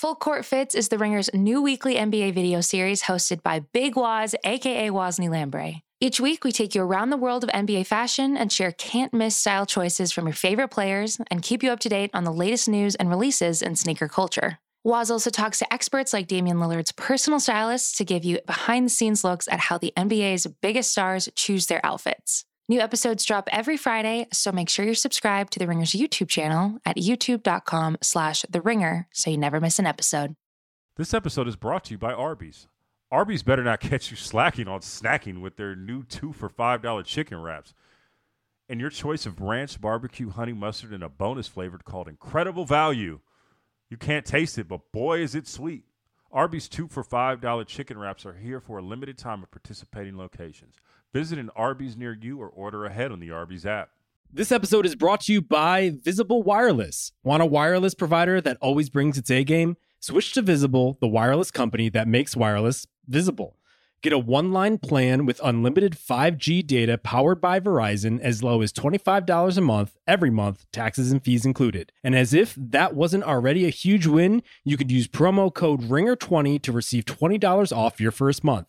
Full Court Fits is The Ringer's new weekly NBA video series hosted by Big Waz, aka Wosny Lambre. Each week, we take you around the world of NBA fashion and share can't miss style choices from your favorite players and keep you up to date on the latest news and releases in sneaker culture. Waz also talks to experts like Damian Lillard's personal stylists to give you behind the scenes looks at how the NBA's biggest stars choose their outfits. New episodes drop every Friday, so make sure you're subscribed to The Ringer's YouTube channel at youtube.com slash The Ringer so you never miss an episode. This episode is brought to you by Arby's. Arby's better not catch you slacking on snacking with their new two for $5 chicken wraps. And your choice of ranch, barbecue, honey mustard, and a bonus flavored called Incredible Value. You can't taste it, but boy, is it sweet. Arby's two for $5 chicken wraps are here for a limited time at participating locations. Visit an Arby's near you or order ahead on the Arby's app. This episode is brought to you by Visible Wireless. Want a wireless provider that always brings its A game? Switch to Visible, the wireless company that makes wireless visible. Get a one line plan with unlimited 5G data powered by Verizon as low as $25 a month every month, taxes and fees included. And as if that wasn't already a huge win, you could use promo code RINGER20 to receive $20 off your first month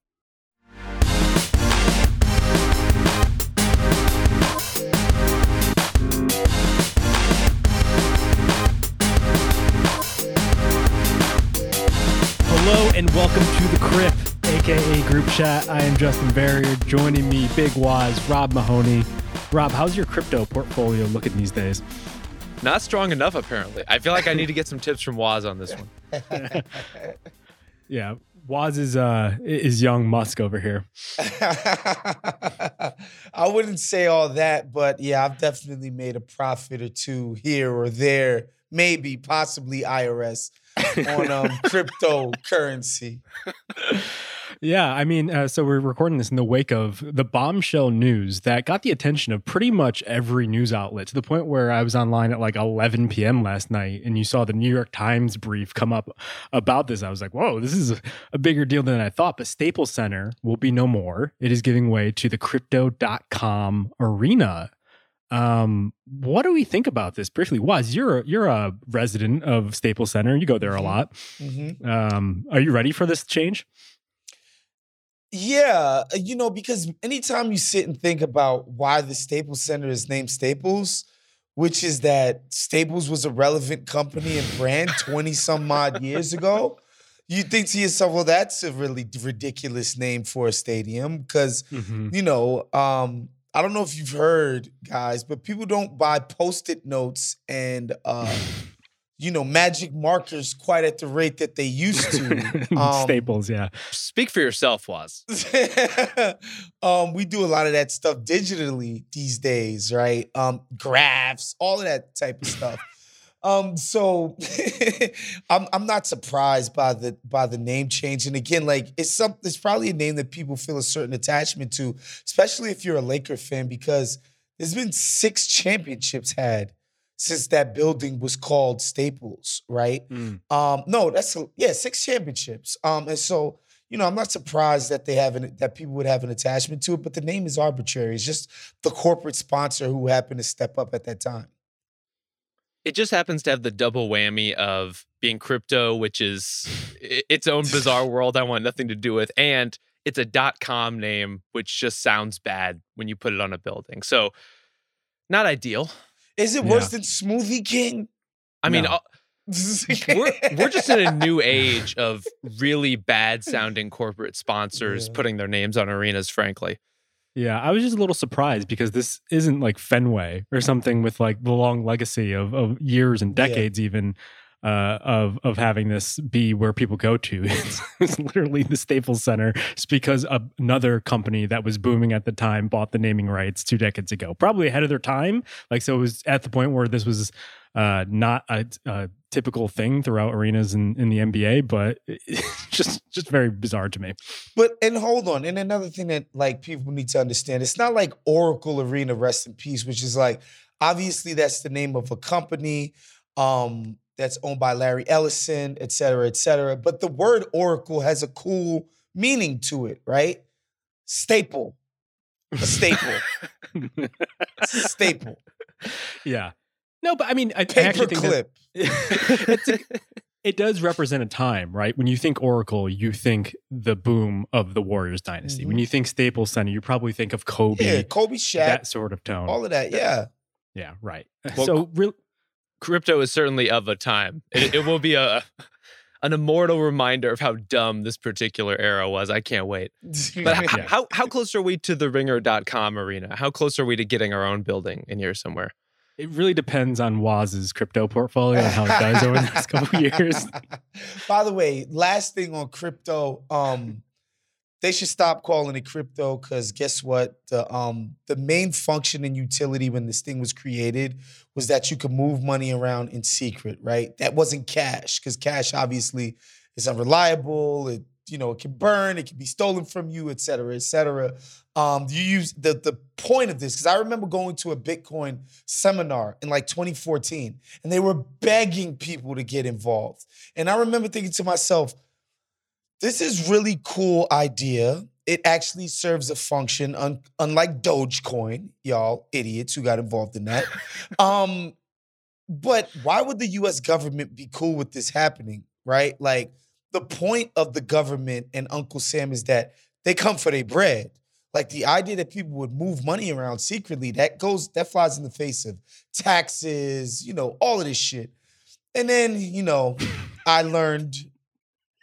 Hello and welcome to the Crip, aka Group Chat. I am Justin Verrier. Joining me, Big Waz, Rob Mahoney. Rob, how's your crypto portfolio looking these days? Not strong enough, apparently. I feel like I need to get some tips from Waz on this one. yeah, Waz is uh is young Musk over here. I wouldn't say all that, but yeah, I've definitely made a profit or two here or there, maybe, possibly IRS on um, cryptocurrency. Yeah, I mean, uh, so we're recording this in the wake of the bombshell news that got the attention of pretty much every news outlet to the point where I was online at like 11 p.m. last night and you saw the New York Times brief come up about this. I was like, whoa, this is a, a bigger deal than I thought. But Staples Center will be no more. It is giving way to the crypto.com arena. Um, what do we think about this briefly? Was you're you're a resident of Staples Center. You go there a Mhm. lot. Mm-hmm. Um, are you ready for this change? Yeah, uh, you know, because anytime you sit and think about why the Staples Center is named Staples, which is that Staples was a relevant company and brand 20 some odd years ago, you think to yourself, well, that's a really ridiculous name for a stadium because, you know, um, I don't know if you've heard, guys, but people don't buy post-it notes and uh, you know, magic markers quite at the rate that they used to. Um, Staples, yeah. Speak for yourself, Waz. um, we do a lot of that stuff digitally these days, right? Um, graphs, all of that type of stuff. Um, so I'm I'm not surprised by the by the name change. And again, like it's some it's probably a name that people feel a certain attachment to, especially if you're a Laker fan, because there's been six championships had since that building was called Staples, right? Um, no, that's a, yeah, six championships. Um, and so you know, I'm not surprised that they have an, that people would have an attachment to it, but the name is arbitrary. It's just the corporate sponsor who happened to step up at that time. It just happens to have the double whammy of being crypto, which is its own bizarre world I want nothing to do with, and it's a dot com name, which just sounds bad when you put it on a building. So, not ideal. Is it worse than Smoothie King? I mean, No. uh, we're we're just in a new age of really bad sounding corporate sponsors Yeah. putting their names on arenas. Frankly, Yeah, I was just a little surprised because this isn't like Fenway or something with like the long legacy of, of years and Yeah. decades even uh, of of having this be where people go to. It's, it's literally the Staples Center. It's because a- another company that was booming at the time bought the naming rights two decades ago, probably ahead of their time. Like so, it was at the point where this was uh, not a, a typical thing throughout arenas in, in the NBA, but just just very bizarre to me. But and hold on, and another thing that like people need to understand, it's not like Oracle Arena, rest in peace, which is like Obviously, that's the name of a company um, that's owned by Larry Ellison, et cetera, et cetera. But the word Oracle has a cool meaning to it, right? Staple. A staple. staple. Yeah. No, but I mean, I, I actually think that- a- it does represent a time, right? When you think Oracle, you think the boom of the Warriors dynasty. When Mhm. you think Staples Center, you probably think of Kobe, Yeah, Kobe, Shaq, that sort of tone. all of that. Yeah. yeah, right. Well, so, real, Crypto is certainly of a time. It, it will be a an immortal reminder of how dumb this particular era was. I can't wait. But h- Yeah. how how close are we to the ringer.com arena? How close are we to getting our own building in here somewhere? It really depends on Waz's crypto portfolio and how it does over the next couple years. By the way, last thing on crypto, um, they should stop calling it crypto because guess what? The um the main function and utility when this thing was created was that you could move money around in secret, right? That wasn't cash because cash obviously is unreliable. It you know it can burn, it can be stolen from you, et cetera, et cetera. Um, you use the the point of this because I remember going to a Bitcoin seminar in like 2014, and they were begging people to get involved. And I remember thinking to myself, this is really cool idea. It actually serves a function, un- unlike Dogecoin, y'all idiots who got involved in that. um, but why would the US government be cool with this happening, right? Like the point of the government and Uncle Sam is that they come for their bread. Like the idea that people would move money around secretly, that goes, that flies in the face of taxes, you know, all of this shit. And then, you know, I learned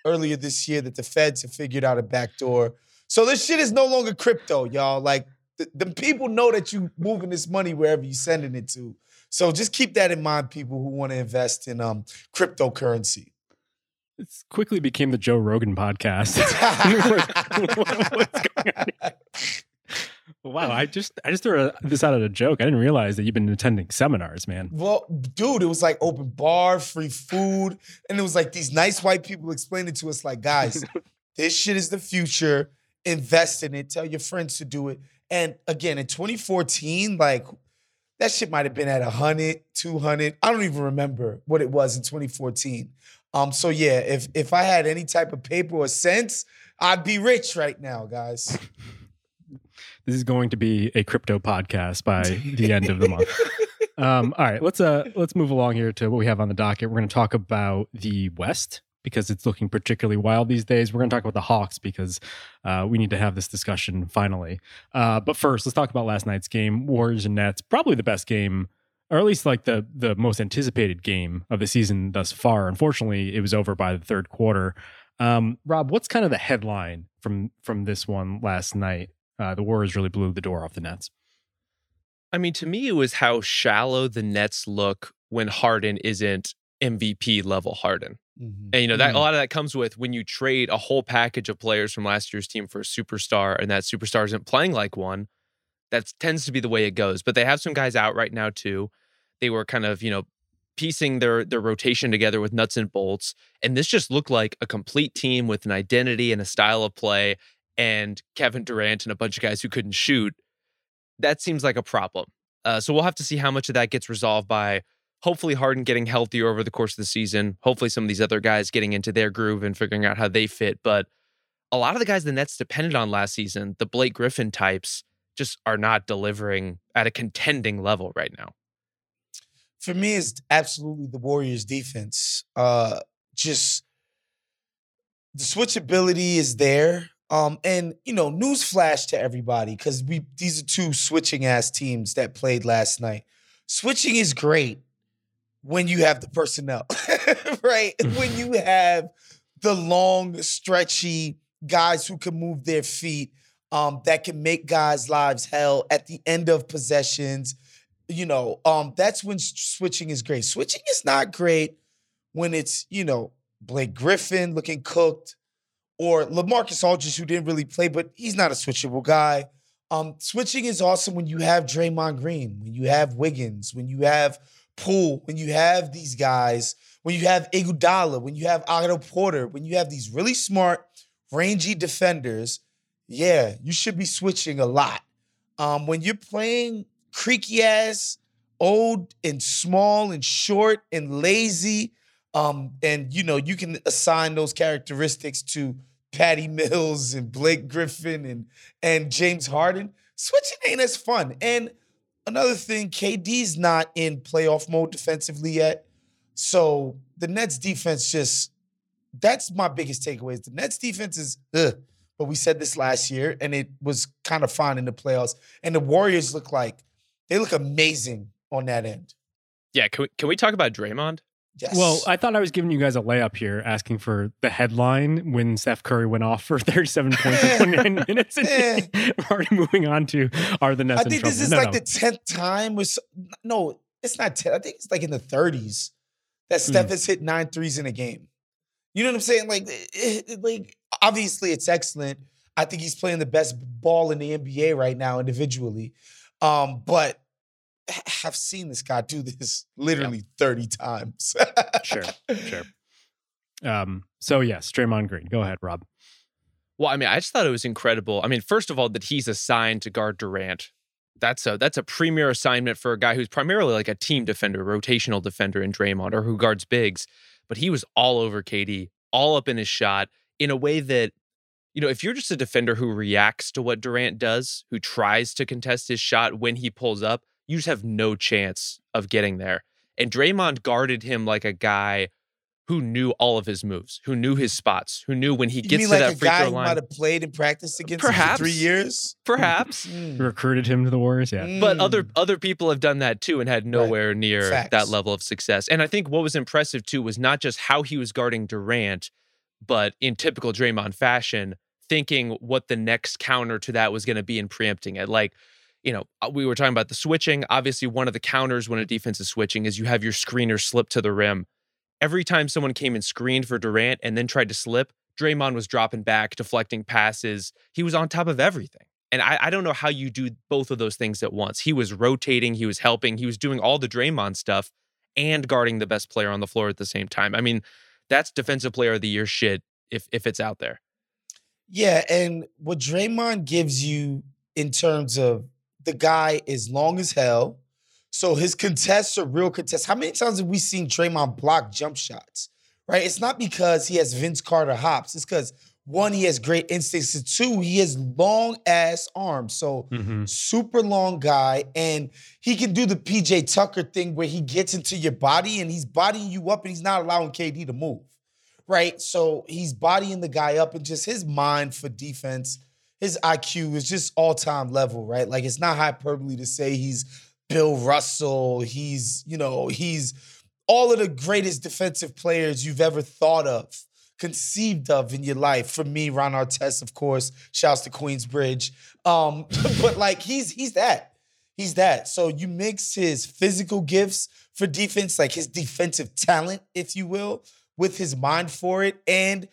earlier this year that the feds have figured out a backdoor. So this shit is no longer crypto, y'all. Like the, the people know that you moving this money wherever you're sending it to. So just keep that in mind, people who want to invest in um cryptocurrency. It quickly became the Joe Rogan podcast. What's going on here? Wow, I just I just threw this out as a joke. I didn't realize that you've been attending seminars, man. Well, dude, it was like open bar, free food, and it was like these nice white people explaining to us, like, guys, this shit is the future. Invest in it. Tell your friends to do it. And again, in 2014, like that shit might have been at 100, 200. I don't even remember what it was in 2014. Um, so yeah, if if I had any type of paper or sense, I'd be rich right now, guys. This is going to be a crypto podcast by the end of the month. Um, all right, let's uh let's move along here to what we have on the docket. We're going to talk about the West because it's looking particularly wild these days. We're going to talk about the Hawks because uh, we need to have this discussion finally. Uh, but first, let's talk about last night's game, Warriors and Nets. Probably the best game, or at least like the the most anticipated game of the season thus far. Unfortunately, it was over by the third quarter. Um, Rob, what's kind of the headline from from this one last night? Uh, the Warriors really blew the door off the Nets. I mean, to me, it was how shallow the Nets look when Harden isn't MVP level Harden. Mhm. And you know that Mm. a lot of that comes with when you trade a whole package of players from last year's team for a superstar, and that superstar isn't playing like one. That tends to be the way it goes. But they have some guys out right now too. They were kind of you know piecing their their rotation together with nuts and bolts, and this just looked like a complete team with an identity and a style of play. And Kevin Durant and a bunch of guys who couldn't shoot. That seems like a problem. Uh, so we'll have to see how much of that gets resolved by hopefully Harden getting healthier over the course of the season. Hopefully some of these other guys getting into their groove and figuring out how they fit. But a lot of the guys the Nets depended on last season, the Blake Griffin types, just are not delivering at a contending level right now. For me it's absolutely the Warriors defense. Uh just the switchability is there. Um, and you know, news flash to everybody because we these are two switching ass teams that played last night. Switching is great when you have the personnel, right? when you have the long, stretchy guys who can move their feet, um, that can make guys' lives hell at the end of possessions you know, um, that's when switching is great. Switching is not great when it's, you know, Blake Griffin looking cooked or Lamarcus Aldridge who didn't really play, but he's not a switchable guy. Um, switching is awesome when you have Draymond Green, when you have Wiggins, when you have Poole, when you have these guys, when you have Iguodala, when you have Otto Porter, when you have these really smart, rangy defenders. Yeah, you should be switching a lot. Um, when you're playing creaky ass old and small and short and lazy. Um, and you know, you can assign those characteristics to Patty Mills and Blake Griffin and and James Harden. Switching ain't as fun. And another thing, KD's not in playoff mode defensively yet. So the Nets defense just that's my biggest takeaway. Is the Nets defense is ugh. But we said this last year, and it was kind of fine in the playoffs. And the Warriors look like they look amazing on that end. Yeah, can we, can we talk about Draymond? Yes. Well, I thought I was giving you guys a layup here, asking for the headline when Steph Curry went off for 37 points in 29 minutes. And Eh. we're already moving on to are the Nets I think trouble? this is No, like no. the tenth time was no, it's not ten. I think it's like in the thirties that Steph Mm. has hit nine threes in a game. You know what I'm saying? Like, it- it- like obviously it's excellent. I think he's playing the best ball in the NBA right now individually. Um, but I've seen this guy do this literally 30 times. Sure, sure. Um, so yes, Draymond Green. Go ahead, Rob. Well, I mean, I just thought it was incredible. I mean, first of all, that he's assigned to guard Durant. That's a that's a premier assignment for a guy who's primarily like a team defender, rotational defender in Draymond, or who guards bigs. But he was all over KD, all up in his shot in a way that, you know, if you're just a defender who reacts to what Durant does, who tries to contest his shot when he pulls up, you just have no chance of getting there. And Draymond guarded him like a guy who knew all of his moves, who knew his spots, who knew when he you gets mean to like that a free guy throw who line. might have played and practiced against him for three years? Perhaps. Mm. Recruited him to the Warriors. Yeah. but other Mm. other people have done that too and had nowhere near Facts. that level of success. And I think what was impressive too was not just how he was guarding Durant, but in typical Draymond fashion, thinking what the next counter to that was going to be and preempting it. Like, you know, uh, we were talking about the switching. Obviously, one of the counters when a defense is switching is you have your screener slip to the rim. Every time someone came and screened for Durant and then tried to slip, Draymond was dropping back, deflecting passes. He was on top of everything. And I, I don't know how you do both of those things at once. He was rotating, he was helping, he was doing all the Draymond stuff and guarding the best player on the floor at the same time. I mean, that's defensive player of the year shit if if it's out there. Yeah, and what Draymond gives you in terms of the guy is long as hell. So his contests are real contests. How many times have we seen Draymond block jump shots? Right? It's not because he has Vince Carter hops. It's because one, he has great instincts, and two, he has long ass arms. So Mm-hmm. super long guy, and he can do the PJ Tucker thing where he gets into your body and he's bodying you up and he's not allowing KD to move. Right? So he's bodying the guy up and just his mind for defense, his IQ is just all-time level, right? Like it's not hyperbole to say he's Bill Russell, he's, you know, he's all of the greatest defensive players you've ever thought of, conceived of in your life. For me, Ron Artest, of course, shouts to Queensbridge. Um, but like he's he's that. He's that. So you mix his physical gifts for defense, like his defensive talent, if you will, with his mind for it. And,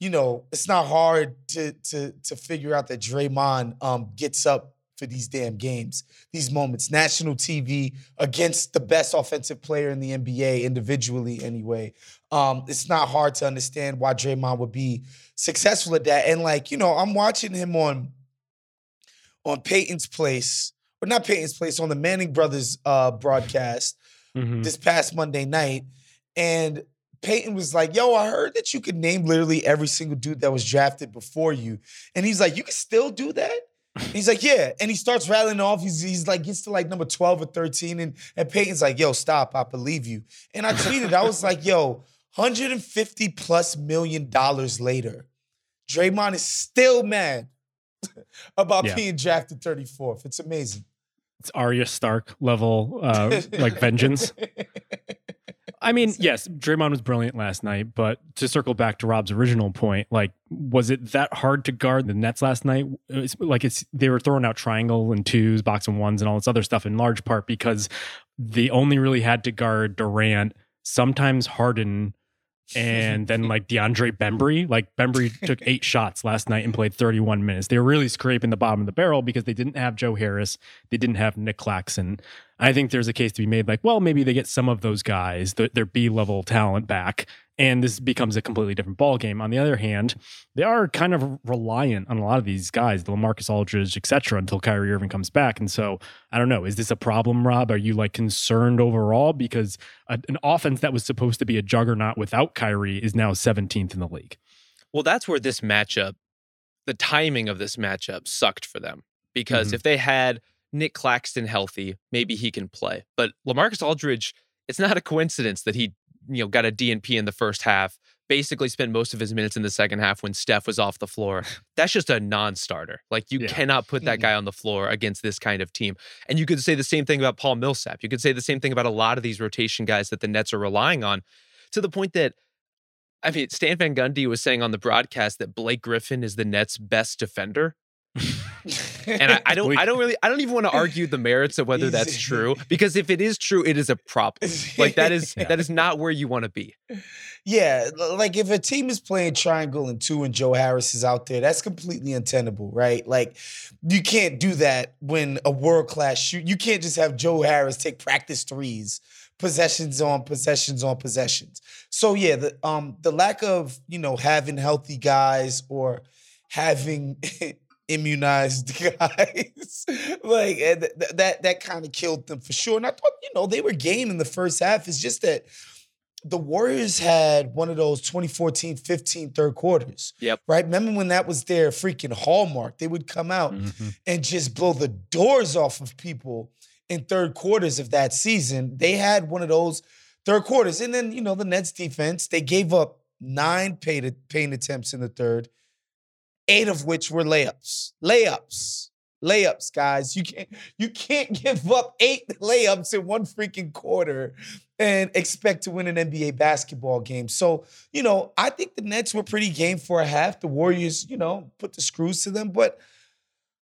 you know, it's not hard to to to figure out that Draymond um gets up for these damn games, these moments. National TV against the best offensive player in the NBA, individually anyway. Um, it's not hard to understand why Draymond would be successful at that. And like, you know, I'm watching him on on Peyton's Place, or not Peyton's Place, on the Manning Brothers uh, broadcast Mm-hmm. this past Monday night, and Peyton was like, "Yo, I heard that you could name literally every single dude that was drafted before you," and he's like, "You can still do that." He's like, "Yeah," and he starts rattling off. He's, he's like, gets to like number twelve or thirteen, and and Peyton's like, "Yo, stop! I believe you." And I tweeted, I was like, "Yo, hundred and fifty plus million dollars later, Draymond is still mad about Yeah. being drafted thirty fourth. It's amazing." It's Arya Stark level, uh, like vengeance. I mean, yes, Draymond was brilliant last night, but to circle back to Rob's original point, like, was it that hard to guard the Nets last night? It's like it's they were throwing out triangle and twos, box and ones, and all this other stuff in large part because they only really had to guard Durant, sometimes Harden, and then like DeAndre Bembry. Like Bembry took eight shots last night and played 31 minutes. They were really scraping the bottom of the barrel because they didn't have Joe Harris, they didn't have Nic Claxton. I think there's a case to be made like, well, maybe they get some of those guys, their, their B level talent back, and this becomes a completely different ball game. On the other hand, they are kind of reliant on a lot of these guys, the Lamarcus Aldridge, etc., until Kyrie Irving comes back. And so I don't know. Is this a problem, Rob? Are you like concerned overall because a, an offense that was supposed to be a juggernaut without Kyrie is now 17th in the league? Well, that's where this matchup, the timing of this matchup sucked for them because Mhm. if they had Nic Claxton healthy, maybe he can play. But Lamarcus Aldridge, it's not a coincidence that he, you know, got a DNP in the first half, basically spent most of his minutes in the second half when Steph was off the floor. That's just a non-starter. Like you Yeah. cannot put that guy on the floor against this kind of team. And you could say the same thing about Paul Millsap. You could say the same thing about a lot of these rotation guys that the Nets are relying on to the point that I mean, Stan Van Gundy was saying on the broadcast that Blake Griffin is the Nets' best defender. And I, I don't I don't really I don't even want to argue the merits of whether that's true. Because if it is true, it is a problem. Like that is Yeah. that is not where you want to be. Yeah, like if a team is playing triangle and two and Joe Harris is out there, that's completely untenable, right? Like you can't do that when a world class shoot. You can't just have Joe Harris take practice threes, possessions on possessions on possessions. So yeah, the um the lack of you know having healthy guys or having immunized guys like eh, th- th- that that kind of killed them for sure. And I thought you know they were game in the first half. It's just that the Warriors had one of those 2014 15 third quarters. Yep. Right? Remember when that was their freaking hallmark? They would come out Mhm. and just blow the doors off of people in third quarters of that season. They had one of those third quarters. And then, you know, the Nets defense, they gave up nine paid, paint attempts in the third, eight of which were layups. Layups. Layups, guys. You can't you can't give up eight layups in one freaking quarter and expect to win an NBA basketball game. So, you know, I think the Nets were pretty game for a half. The Warriors, you know, put the screws to them. But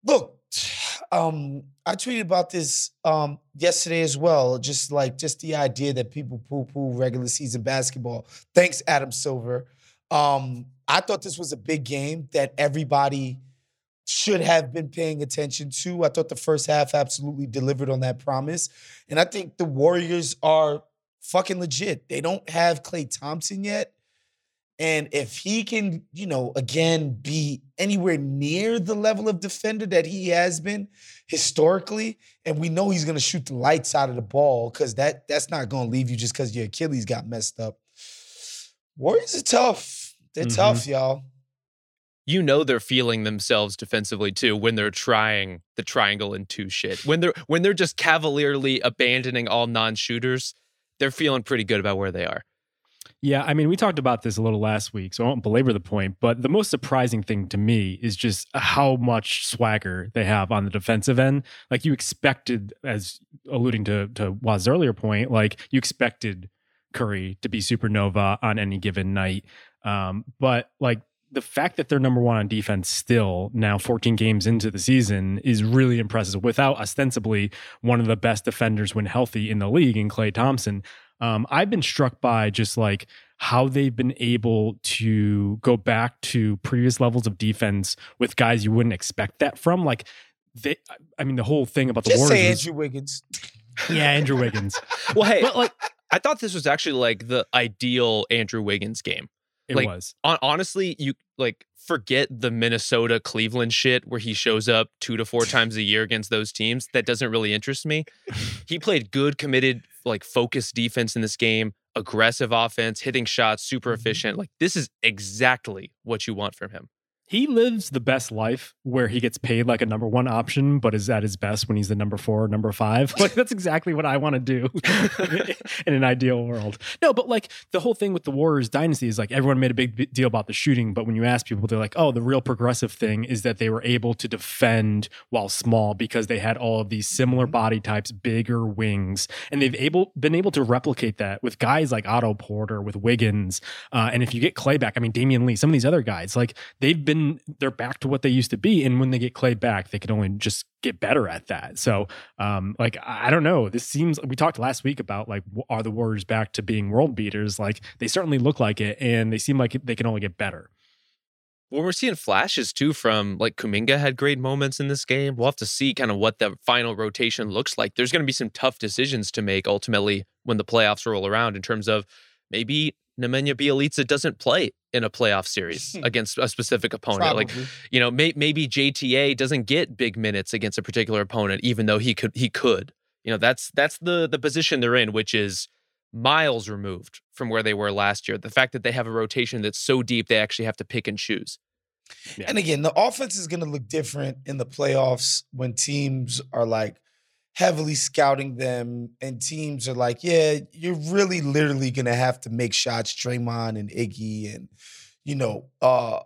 look, um, I tweeted about this um yesterday as well. Just like just the idea that people poo-poo regular season basketball. Thanks, Adam Silver. Um, I thought this was a big game that everybody should have been paying attention to. I thought the first half absolutely delivered on that promise. And I think the Warriors are fucking legit. They don't have Klay Thompson yet. And if he can, you know, again, be anywhere near the level of defender that he has been historically, and we know he's gonna shoot the lights out of the ball, because that that's not gonna leave you just because your Achilles got messed up. Warriors are tough. They're Mhm. tough, y'all. You know they're feeling themselves defensively too when they're trying the triangle and two shit. When they're when they're just cavalierly abandoning all non-shooters, they're feeling pretty good about where they are. Yeah, I mean, we talked about this a little last week, so I won't belabor the point. But the most surprising thing to me is just how much swagger they have on the defensive end. Like you expected, as alluding to to Waz's earlier point, like you expected Curry to be supernova on any given night. Um, but like the fact that they're number one on defense still now 14 games into the season is really impressive without ostensibly one of the best defenders when healthy in the league in Klay Thompson. Um, I've been struck by just like how they've been able to go back to previous levels of defense with guys you wouldn't expect that from. Like they, I mean, the whole thing about the Just Warriors. say was- Andrew Wiggins. yeah, Andrew Wiggins. Well, hey, But like I thought this was actually like the ideal Andrew Wiggins game. It Like, was. Hon- honestly, you like forget the Minnesota Cleveland shit where he shows up two to four times a year against those teams. That doesn't really interest me. He played good, committed, like focused defense in this game, aggressive offense, hitting shots, super Mm-hmm. efficient. Like this is exactly what you want from him. He lives the best life where he gets paid like a number one option, but is at his best when he's the number four, or number five. Like that's exactly what I want to do in an ideal world. No, but like the whole thing with the Warriors dynasty is like everyone made a big deal about the shooting, but when you ask people, they're like, oh, the real progressive thing is that they were able to defend while small because they had all of these similar body types, bigger wings, and they've able been able to replicate that with guys like Otto Porter, with Wiggins, uh, and if you get Clay back, I mean Damion Lee, some of these other guys, like they've been they're back to what they used to be, and when they get Clay back, they can only just get better at that. So, um, like I don't know, this seems we talked last week about like are the Warriors back to being world beaters? Like they certainly look like it, and they seem like they can only get better. Well, we're seeing flashes too from like Kuminga had great moments in this game. We'll have to see kind of what the final rotation looks like. There's going to be some tough decisions to make ultimately when the playoffs roll around in terms of maybe Nemanja Bjelica doesn't play in a playoff series against a specific opponent. Like you know, may, maybe JTA doesn't get big minutes against a particular opponent, even though he could. He could. You know, that's that's the the position they're in, which is miles removed from where they were last year. The fact that they have a rotation that's so deep, they actually have to pick and choose. Yeah. And again, the offense is going to look different in the playoffs when teams are like heavily scouting them and teams are like, yeah, you're really literally to have to make shots, Draymond and Iggy and, you know, uh,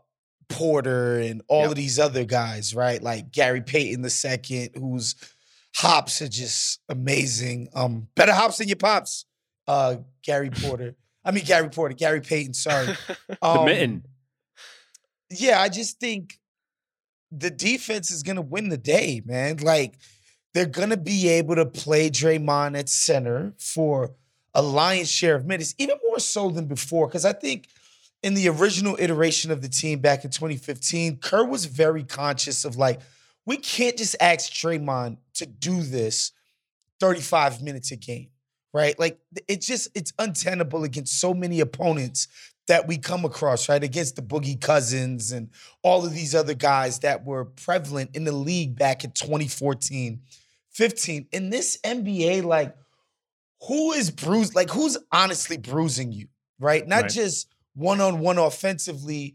Porter and all Yep. of these other guys, right? Like Gary Payton the second, whose hops are just amazing. Um, better hops than your pops, uh, Gary Porter. I mean Gary Porter, Gary Payton, sorry. The Um, mitten. yeah, I just think the defense is gonna win the day, man. Like they're gonna be able to play Draymond at center for a lion's share of minutes, even more so than before. Because I think in the original iteration of the team back in 2015, Kerr was very conscious of like, we can't just ask Draymond to do this 35 minutes a game, right? Like it's just it's untenable against so many opponents that we come across, right? Against the Boogie Cousins and all of these other guys that were prevalent in the league back in 2014, 15. In this NBA, like, who is bruised? Like, who's honestly bruising you, right? Not Right. just one on one offensively,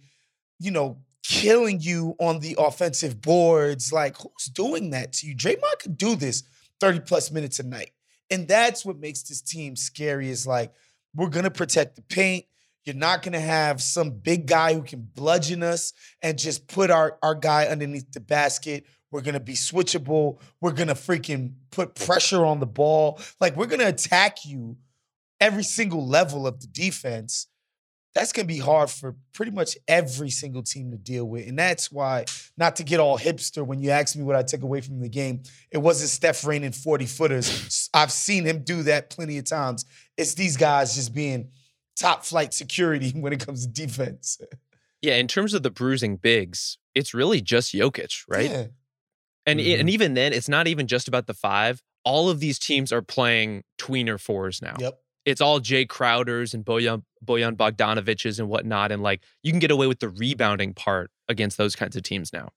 you know, killing you on the offensive boards. Like, who's doing that to you? Draymond could do this 30 plus minutes a night. And that's what makes this team scary is like, we're going to protect the paint. You're not going to have some big guy who can bludgeon us and just put our, our guy underneath the basket. We're going to be switchable. We're going to freaking put pressure on the ball. Like, we're going to attack you every single level of the defense. That's going to be hard for pretty much every single team to deal with. And that's why, not to get all hipster, when you ask me what I took away from the game, it wasn't Steph raining 40 footers. I've seen him do that plenty of times. It's these guys just being top flight security when it comes to defense. Yeah, in terms of the bruising bigs, it's really just Jokic, right? Yeah. And e- Mhm. and even then, it's not even just about the five. All of these teams are playing tweener fours now. Yep. It's all Jae Crowders and Bojan Bojan Bogdanoviches and whatnot, and like you can get away with the rebounding part against those kinds of teams now.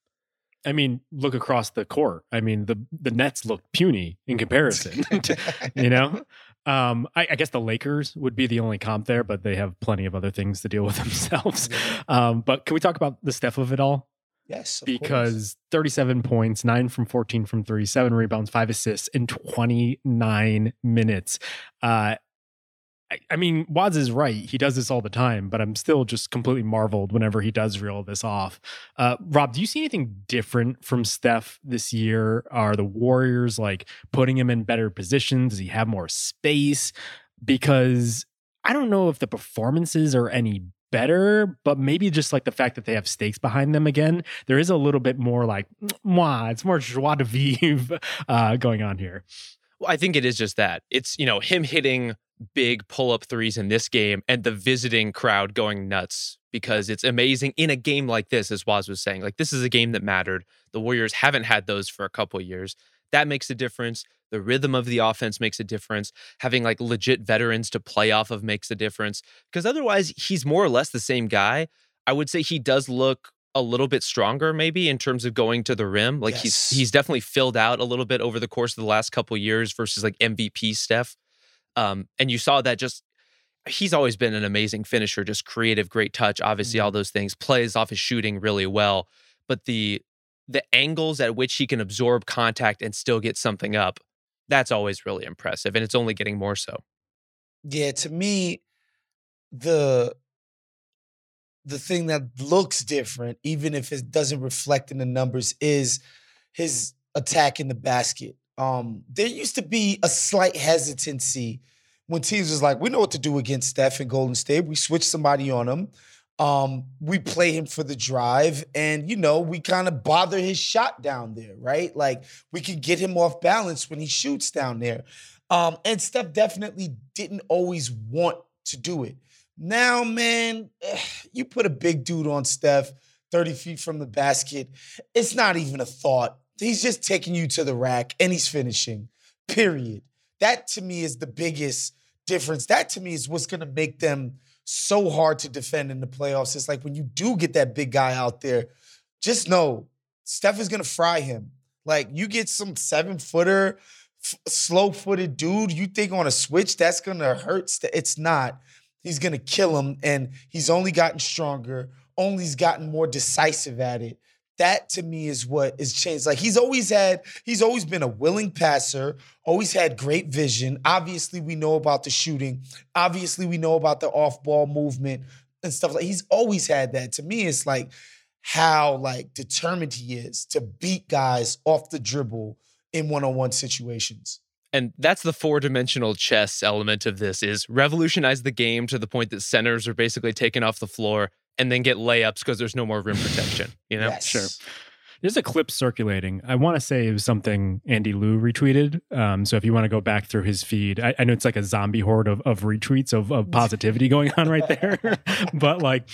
I mean, look across the court. I mean, the the Nets look puny in comparison. to- you know, um, I, I guess the Lakers would be the only comp there, but they have plenty of other things to deal with themselves. Um, but can we talk about the Steph of it all? Yes. of course. Because 37 points, nine from 14 from three, seven rebounds, five assists in 29 minutes. Uh, I, I mean, Waz is right. He does this all the time, but I'm still just completely marveled whenever he does reel this off. Uh, Rob, do you see anything different from Steph this year? Are the Warriors like putting him in better positions? Does he have more space? Because I don't know if the performances are any better, but maybe just like the fact that they have stakes behind them again, there is a little bit more like, mwah, it's more joie de vivre uh, going on here. Well, I think it is just that. It's, you know, him hitting big pull up threes in this game and the visiting crowd going nuts because it's amazing in a game like this, as Waz was saying. Like, this is a game that mattered. The Warriors haven't had those for a couple years. That makes a difference. The rhythm of the offense makes a difference. Having like legit veterans to play off of makes a difference because otherwise, he's more or less the same guy. I would say he does look a little bit stronger maybe in terms of going to the rim like Yes. he's he's definitely filled out a little bit over the course of the last couple years versus like MVP Steph um and you saw that just he's always been an amazing finisher just creative great touch obviously all those things plays off his shooting really well but the the angles at which he can absorb contact and still get something up that's always really impressive and it's only getting more so Yeah, to me, the the thing that looks different, even if it doesn't reflect in the numbers, is his attack in the basket. Um, there used to be a slight hesitancy when teams was like, we know what to do against Steph and Golden State. We switch somebody on him. Um, we play him for the drive, and you know, we kind of bother his shot down there, right? Like we can get him off balance when he shoots down there. Um, and Steph definitely didn't always want to do it. Now, man, you put a big dude on Steph, 30 feet from the basket. It's not even a thought. He's just taking you to the rack and he's finishing. Period. That to me is the biggest difference. That to me is what's going to make them so hard to defend in the playoffs. It's like when you do get that big guy out there, just know Steph is to fry him. Like you get some seven footer, f- slow footed dude, you think on a switch that's to hurt. It's not. He's to kill him. And he's only gotten stronger, Only's gotten more decisive at it that to me is what is changed. Like he's always had, he's always been a willing passer, always had great vision. Obviously, we know about the shooting. Obviously, we know about the off-ball movement and stuff like. He's always had that. To me, it's like how like determined he is to beat guys off the dribble in one-on-one situations. And that's the four-dimensional chess element of this is revolutionize the game to the point that centers are basically taken off the floor and then get layups because there's no more rim protection. You know, Yes. Sure. There's a clip circulating. I want to say it was something Andy Liu retweeted. Um, so if you want to go back through his feed, I, I know it's like a zombie horde of, of retweets of, of positivity going on right there. but like,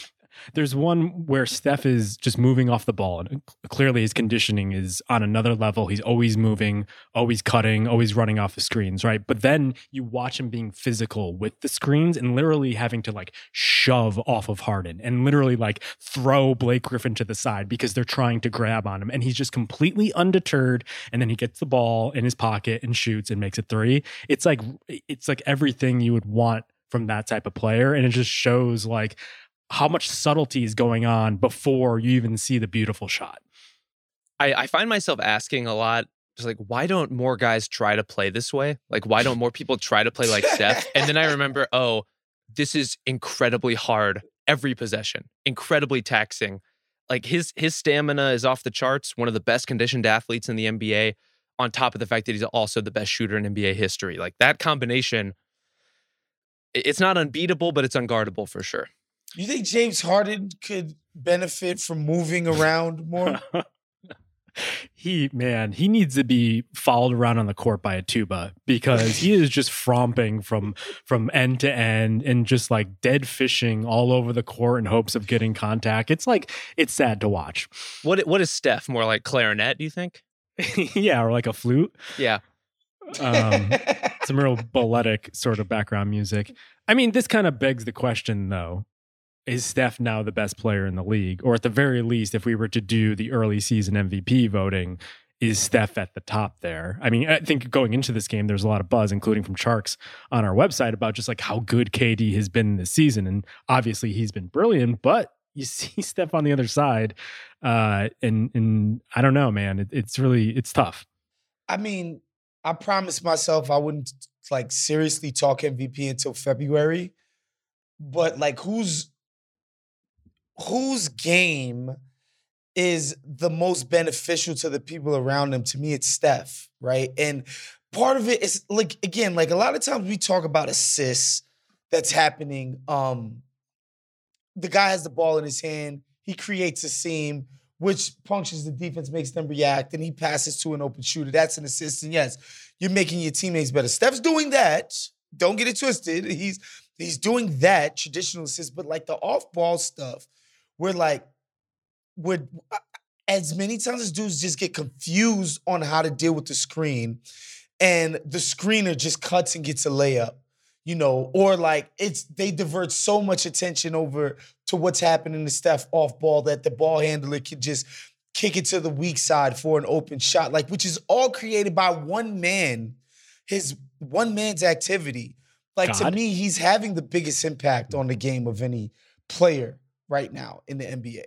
there's one where Steph is just moving off the ball, and clearly his conditioning is on another level. He's always moving, always cutting, always running off the screens, right? But then you watch him being physical with the screens and literally having to like shove off of Harden and literally like throw Blake Griffin to the side because they're trying to grab on him. And he's just completely undeterred. And then he gets the ball in his pocket and shoots and makes it three. It's like it's like everything you would want from that type of player. And it just shows like how much subtlety is going on before you even see the beautiful shot. I, I find myself asking a lot, just like, why don't more guys try to play this way? Like, why don't more people try to play like Steph? And then I remember, oh, this is incredibly hard every possession, incredibly taxing. Like his his stamina is off the charts, one of the best conditioned athletes in the NBA, on top of the fact that he's also the best shooter in NBA history. Like that combination, it's not unbeatable, but it's unguardable for sure. You think James Harden could benefit from moving around more? he man he needs to be followed around on the court by a tuba because he is just fromping from from end to end and just like dead fishing all over the court in hopes of getting contact it's like it's sad to watch What what is Steph? More like clarinet, do you think? yeah or like a flute Yeah. um some real balletic sort of background music i mean this kind of begs the question though is Steph now the best player in the league? Or at the very least, if we were to do the early season MVP voting, is Steph at the top there? I mean, I think going into this game, there's a lot of buzz, including from Sharks on our website, about just like how good KD has been this season. And obviously he's been brilliant, but you see Steph on the other side. Uh, and and I don't know, man. It, it's really it's tough. I mean, I promised myself I wouldn't like seriously talk MVP until February. But like who's whose game is the most beneficial to the people around him? To me, it's Steph, right? And part of it is like again, like a lot of times we talk about assists that's happening. Um, the guy has the ball in his hand, he creates a seam, which punctures the defense, makes them react, and he passes to an open shooter. That's an assist. And yes, you're making your teammates better. Steph's doing that. Don't get it twisted. He's he's doing that traditional assist, but like the off-ball stuff, where like would uh, as many times as dudes just get confused on how to deal with the screen, and the screener just cuts and gets a layup, you know, or like it's they divert so much attention over to what's happening to Steph off ball that the ball handler can just kick it to the weak side for an open shot, like which is all created by one man, his one man's activity. Like to me, he's having the biggest impact on the game of any player right now in the NBA.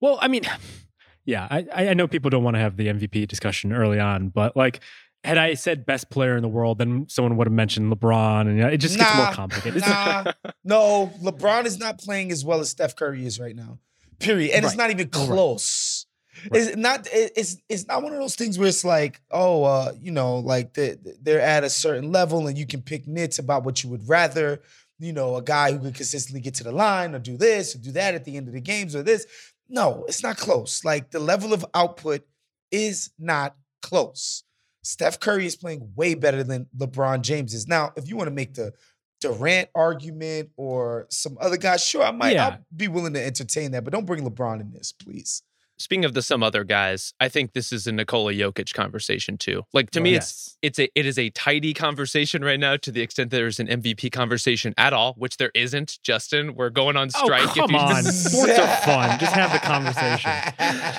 Well, I mean, yeah, I, I know people don't want to have the MVP discussion early on, but like, had I said best player in the world, then someone would have mentioned LeBron, and it just gets more complicated. Nah, no, LeBron is not playing as well as Steph Curry is right now. Period. And it's not even close. Right. It's not. It's it's not one of those things where it's like, oh, uh, you know, like they, they're at a certain level, and you can pick nits about what you would rather. You know, a guy who can consistently get to the line, or do this, or do that at the end of the games, or this. No, it's not close. Like the level of output is not close. Steph Curry is playing way better than LeBron James is. Now, if you want to make the Durant argument or some other guy, sure, I might Yeah. I'll be willing to entertain that, but don't bring LeBron in this, please. Speaking of the some other guys, I think this is a Nikola Jokic conversation too. Like to me, it's it's a it is a tidy conversation right now to the extent that there's an MVP conversation at all, which there isn't. Justin, we're going on strike. Oh, come on, sports are fun. Just have the conversation.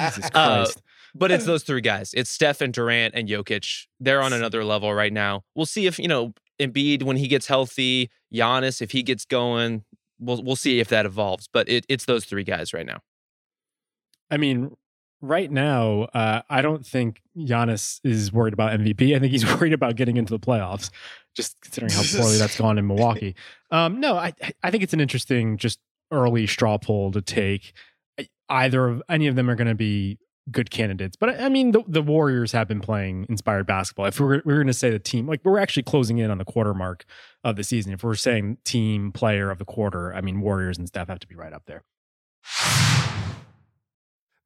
Jesus uh, Christ. Uh, but it's those three guys. It's Steph and Durant and Jokic. They're on another level right now. We'll see if you know Embiid when he gets healthy, Giannis if he gets going. We'll we'll see if that evolves. But it, it's those three guys right now. I mean, right now, uh, I don't think Giannis is worried about MVP. I think he's worried about getting into the playoffs, just considering how poorly that's gone in Milwaukee. Um, no, I I think it's an interesting just early straw poll to take. Either of any of them are going to be good candidates, but I mean the, the Warriors have been playing inspired basketball. If we're we're going to say the team, like we're actually closing in on the quarter mark of the season. If we're saying team player of the quarter, I mean Warriors and Steph have to be right up there.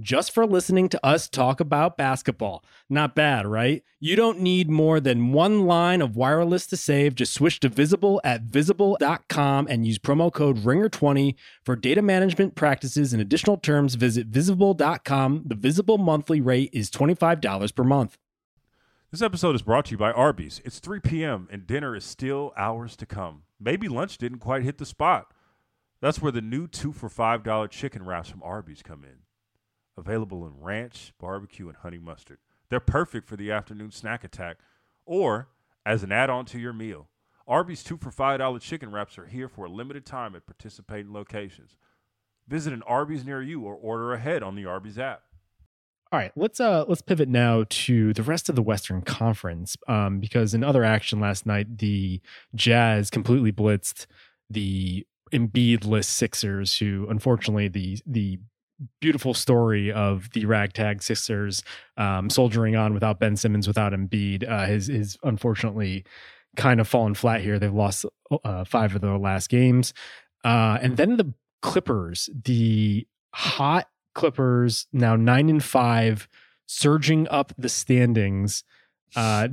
just for listening to us talk about basketball. Not bad, right? You don't need more than one line of wireless to save. Just switch to Visible at visible.com and use promo code RINGER20 for data management practices and additional terms. Visit visible.com. The Visible monthly rate is $25 per month. This episode is brought to you by Arby's. It's 3 p.m. and dinner is still hours to come. Maybe lunch didn't quite hit the spot. That's where the new two for $5 chicken wraps from Arby's come in available in ranch, barbecue, and honey mustard. They're perfect for the afternoon snack attack or as an add on to your meal. Arby's 2 for $5 chicken wraps are here for a limited time at participating locations. Visit an Arby's near you or order ahead on the Arby's app. All right, let's uh let's pivot now to the rest of the Western Conference um, because in other action last night, the Jazz completely blitzed the Embiid-less Sixers, who unfortunately the the beautiful story of the ragtag Sixers um, soldiering on without Ben Simmons, without Embiid, uh, is unfortunately kind of fallen flat here. They've lost uh, five of their last games, uh, and then the Clippers, the hot Clippers, now nine and five, surging up the standings. Uh,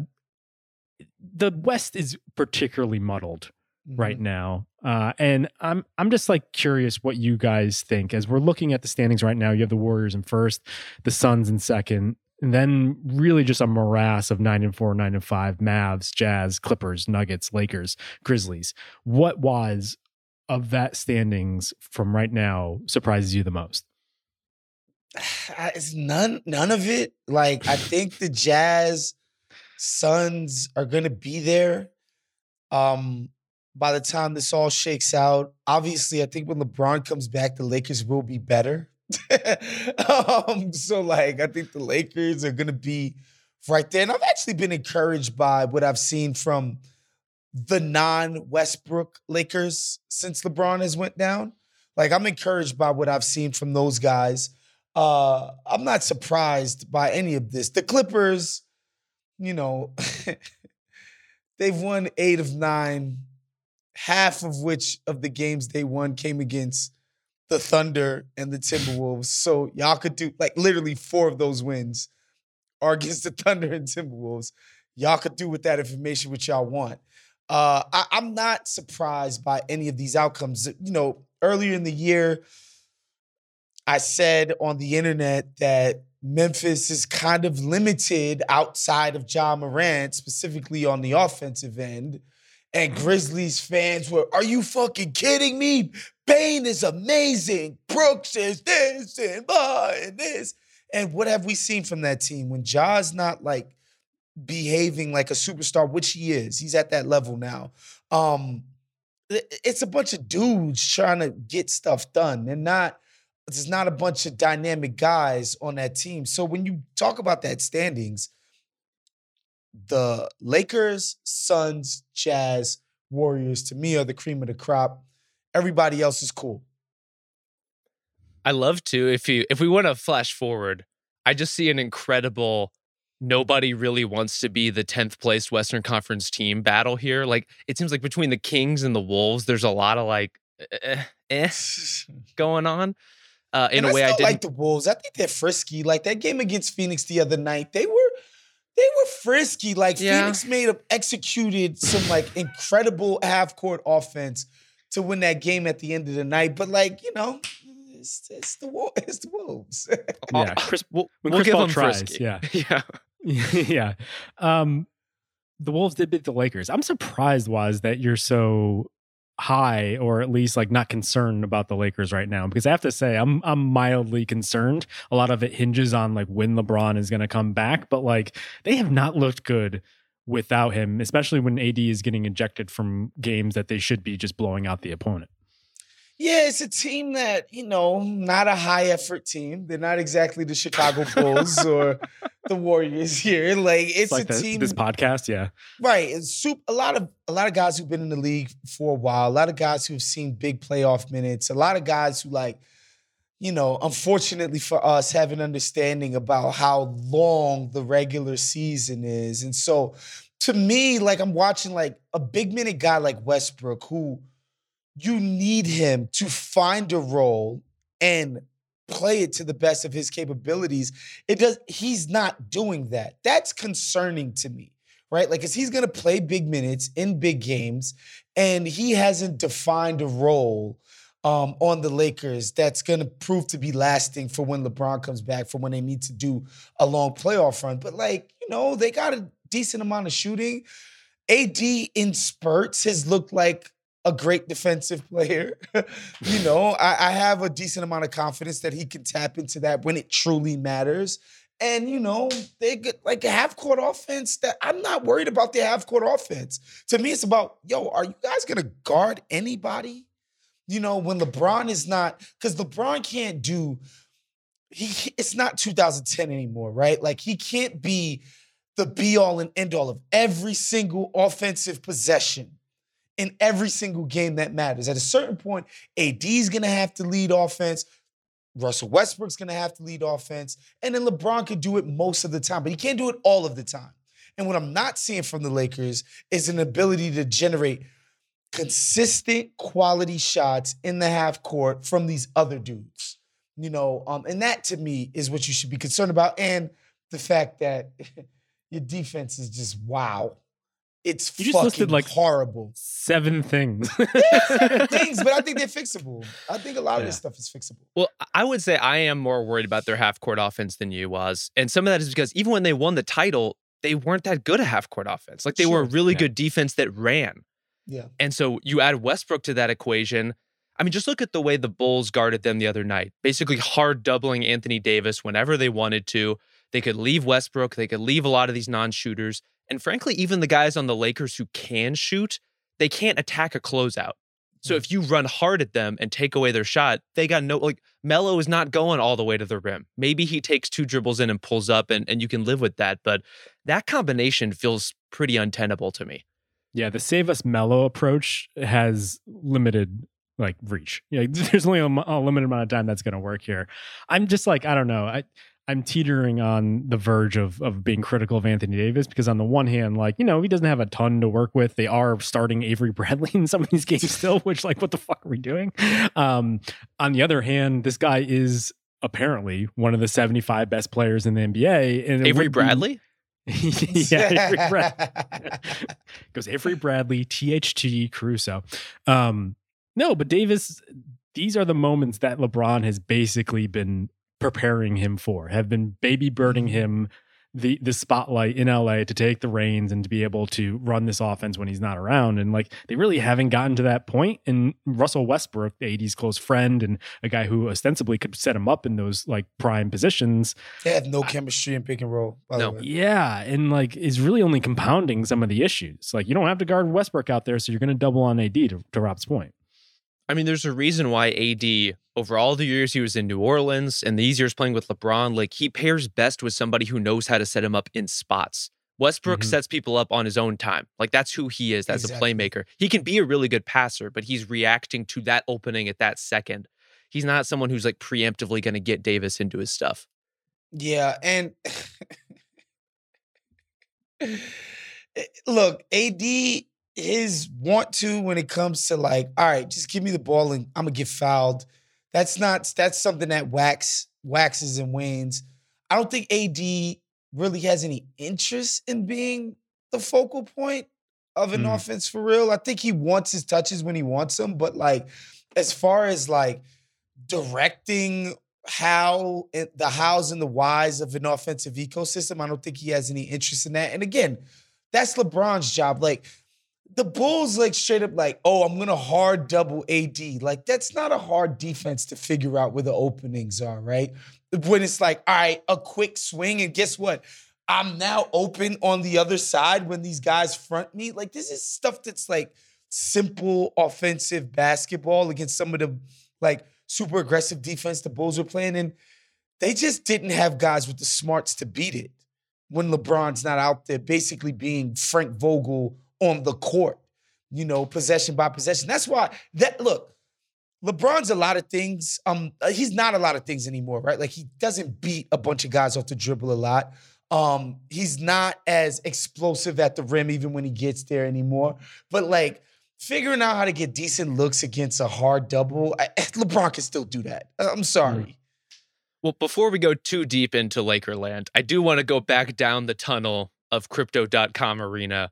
the West is particularly muddled mm-hmm. right now. Uh, and I'm I'm just like curious what you guys think as we're looking at the standings right now. You have the Warriors in first, the Suns in second, and then really just a morass of nine and four, nine and five, Mavs, Jazz, Clippers, Nuggets, Lakers, Grizzlies. What was of that standings from right now surprises you the most? It's none none of it. Like I think the Jazz Suns are gonna be there. Um by the time this all shakes out. Obviously, I think when LeBron comes back, the Lakers will be better. um, so, like, I think the Lakers are going to be right there. And I've actually been encouraged by what I've seen from the non-Westbrook Lakers since LeBron has went down. Like, I'm encouraged by what I've seen from those guys. Uh, I'm not surprised by any of this. The Clippers, you know, they've won eight of nine half of which of the games they won came against the Thunder and the Timberwolves. So y'all could do like literally four of those wins are against the Thunder and Timberwolves. Y'all could do with that information what y'all want. Uh, I, I'm not surprised by any of these outcomes. You know, earlier in the year, I said on the internet that Memphis is kind of limited outside of Ja Morant, specifically on the offensive end. And Grizzlies fans were, are you fucking kidding me? Bane is amazing. Brooks is this and blah and this. And what have we seen from that team when Ja's not like behaving like a superstar, which he is. He's at that level now. Um, it's a bunch of dudes trying to get stuff done. They're not, there's not a bunch of dynamic guys on that team. So when you talk about that standings, the Lakers, Suns, Jazz, Warriors to me are the cream of the crop. Everybody else is cool. I love to if you if we want to flash forward, I just see an incredible nobody really wants to be the 10th placed Western Conference team battle here. Like it seems like between the Kings and the Wolves, there's a lot of like eh, eh, eh going on. Uh, in and a way, I, I didn't like the Wolves. I think they're frisky. Like that game against Phoenix the other night, they were they were frisky. Like Yeah. Phoenix made up, executed some like incredible half court offense to win that game at the end of the night. But like you know, it's, it's the Wolves. It's the Wolves. Yeah, Chris, we'll, when we'll Chris give Paul them tries, frisky. yeah. yeah. yeah. Um, the Wolves did beat the Lakers. I'm surprised, was that you're so high, or at least like not concerned about the Lakers right now. Because I have to say, I'm I'm mildly concerned. A lot of it hinges on like when LeBron is going to come back, but like they have not looked good without him, especially when AD is getting ejected from games that they should be just blowing out the opponent. Yeah, it's a team that, you know, not a high effort team. They're not exactly the Chicago Bulls or the Warriors here. Like it's, It's like a the- team this podcast, yeah. Right. It's soup, a lot of a lot of guys who've been in the league for a while, a lot of guys who've seen big playoff minutes, a lot of guys who like, you know, unfortunately for us, have an understanding about how long the regular season is. And so to me, like I'm watching like a big minute guy like Westbrook, who you need him to find a role and play it to the best of his capabilities. It does he's not doing that. That's concerning to me right? Like, cause he's gonna play big minutes in big games, and he hasn't defined a role um, on the Lakers that's gonna prove to be lasting for when LeBron comes back, for when they need to do a long playoff run. But like, you know, they got a decent amount of shooting. AD in spurts has looked like a great defensive player. you know, I, I have a decent amount of confidence that he can tap into that when it truly matters. And you know, they get like a half court offense that I'm not worried about the half court offense. To me, it's about, yo, are you guys gonna guard anybody? You know, when LeBron is not, because LeBron can't do, he it's not 2010 anymore, right? Like he can't be the be all and end all of every single offensive possession in every single game that matters. At a certain point, AD's gonna have to lead offense. Russell Westbrook's gonna have to lead offense. And then LeBron could do it most of the time, but he can't do it all of the time. And what I'm not seeing from the Lakers is an ability to generate consistent quality shots in the half court from these other dudes. You know, um, and that to me is what you should be concerned about. And the fact that your defense is just wow. It's You just fucking listed, like, horrible. Seven things. Things, but I think they're fixable. I think a lot of this stuff is fixable. Well, I would say I am more worried about their half court offense than you Waz. And some of that is because even when they won the title, they weren't that good at half court offense. Like they were Sure. really Yeah. good defense that ran. Yeah. And so you add Westbrook to that equation. I mean, just look at the way the Bulls guarded them the other night. Basically, hard doubling Anthony Davis whenever they wanted to. They could leave Westbrook, they could leave a lot of these non shooters. And frankly, even the guys on the Lakers who can shoot, they can't attack a closeout. So Mm. if you run hard at them and take away their shot, they got no like Melo is not going all the way to the rim. Maybe he takes two dribbles in and pulls up and, and you can live with that. But that combination feels pretty untenable to me. Yeah, the save us Melo approach has limited like reach. Yeah, there's only a limited amount of time that's going to work here. I'm just like I don't know. I I'm teetering on the verge of of being critical of Anthony Davis because on the one hand, like you know, he doesn't have a ton to work with. They are starting Avery Bradley in some of these games still, which like what the fuck are we doing? Um, on the other hand, this guy is apparently one of the 75 best players in the NBA. And Avery be- Bradley? yeah, Avery Bradley. goes Avery Bradley, THT, Caruso. Um, no, but Davis, these are the moments that LeBron has basically been preparing him for, have been baby birding mm-hmm. him the the spotlight in LA to take the reins and to be able to run this offense when he's not around. And like they really haven't gotten to that point. And Russell Westbrook, the AD's close friend and a guy who ostensibly could set him up in those like prime positions. They have no chemistry in pick and roll. By No. the way. Yeah, and like is really only compounding some of the issues. Like you don't have to guard Westbrook out there, so you're going to double on AD. To, to Rob's point, I mean, there's a reason why AD, over all the years he was in New Orleans and these years playing with LeBron, like he pairs best with somebody who knows how to set him up in spots. Westbrook Mhm. sets people up on his own time. Like that's who he is as Exactly. a playmaker. He can be a really good passer, but he's reacting to that opening at that second. He's not someone who's like preemptively going to get Davis into his stuff. Yeah, and look, AD his want to when it comes to like, all right, just give me the ball and I'm gonna get fouled. That's not that's something that wax waxes and wanes. I don't think AD really has any interest in being the focal point of an Mm. offense for real. I think he wants his touches when he wants them, but like as far as like directing how the hows and the whys of an offensive ecosystem. I don't think he has any interest in that. And again, that's LeBron's job. Like the Bulls, like straight up, like, oh, I'm gonna hard double AD. Like that's not a hard defense to figure out where the openings are, right? When it's like, all right, a quick swing, and guess what? I'm now open on the other side when these guys front me. Like this is stuff that's like simple offensive basketball against some of the like super aggressive defense the Bulls were playing, and they just didn't have guys with the smarts to beat it when LeBron's not out there, basically being Frank Vogel on the court, you know, possession by possession. That's why that look, LeBron's a lot of things. Um, uh, he's not a lot of things anymore, right? Like he doesn't beat a bunch of guys off the dribble a lot. Um, he's not as explosive at the rim even when he gets there anymore. But like figuring out how to get decent looks against a hard double, I, LeBron can still do that. Uh, I'm sorry. Well, before we go too deep into Lakerland, I do want to go back down the tunnel of crypto.com arena.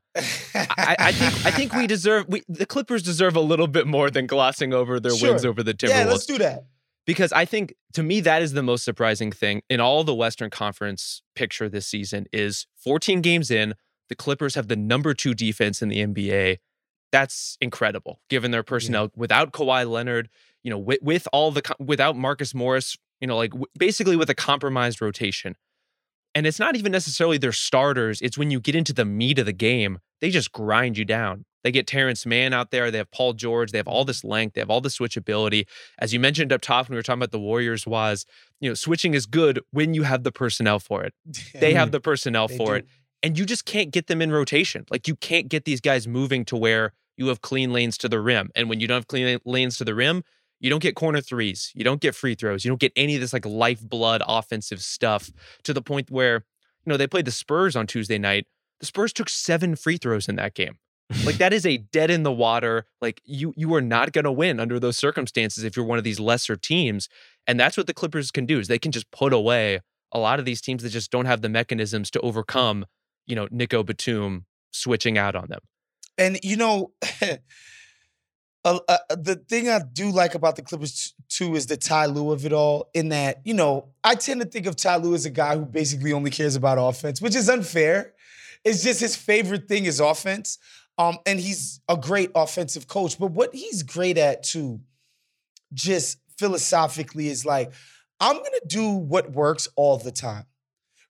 I, I think I think we deserve we the Clippers deserve a little bit more than glossing over their Sure. wins over the Timberwolves. yeah, let's do that. because I think to me that is the most surprising thing in all the Western Conference picture this season is 14 games in, the Clippers have the number 2 defense in the NBA. That's incredible given their personnel without Kawhi Leonard, you know, with, with all the without Marcus Morris, you know, like w- basically with a compromised rotation. And it's not even necessarily their starters, it's when you get into the meat of the game, they just grind you down. They get Terance Mann out there, they have Paul George, they have all this length, they have all the switchability as you mentioned up top when we were talking about the Warriors was, you know, switching is good when you have the personnel for it. They have the personnel for do. it. And you just can't get them in rotation. Like you can't get these guys moving to where you have clean lanes to the rim. And when you don't have clean lanes to the rim, you don't get corner threes. You don't get free throws. You don't get any of this like lifeblood offensive stuff to the point where, you know, they played the Spurs on Tuesday night. The Spurs took seven free throws in that game. Like that is a dead in the water. Like you you are not going to win under those circumstances if you're one of these lesser teams. And that's what the Clippers can do is they can just put away a lot of these teams that just don't have the mechanisms to overcome, you know, Nico Batum switching out on them. And you know, uh, the thing I do like about the Clippers too is the Ty Lue of it all. In that, you know, I tend to think of Ty Lue as a guy who basically only cares about offense, which is unfair. It's just his favorite thing is offense. Um, and he's a great offensive coach. But what he's great at too, just philosophically, is like, I'm gonna do what works all the time.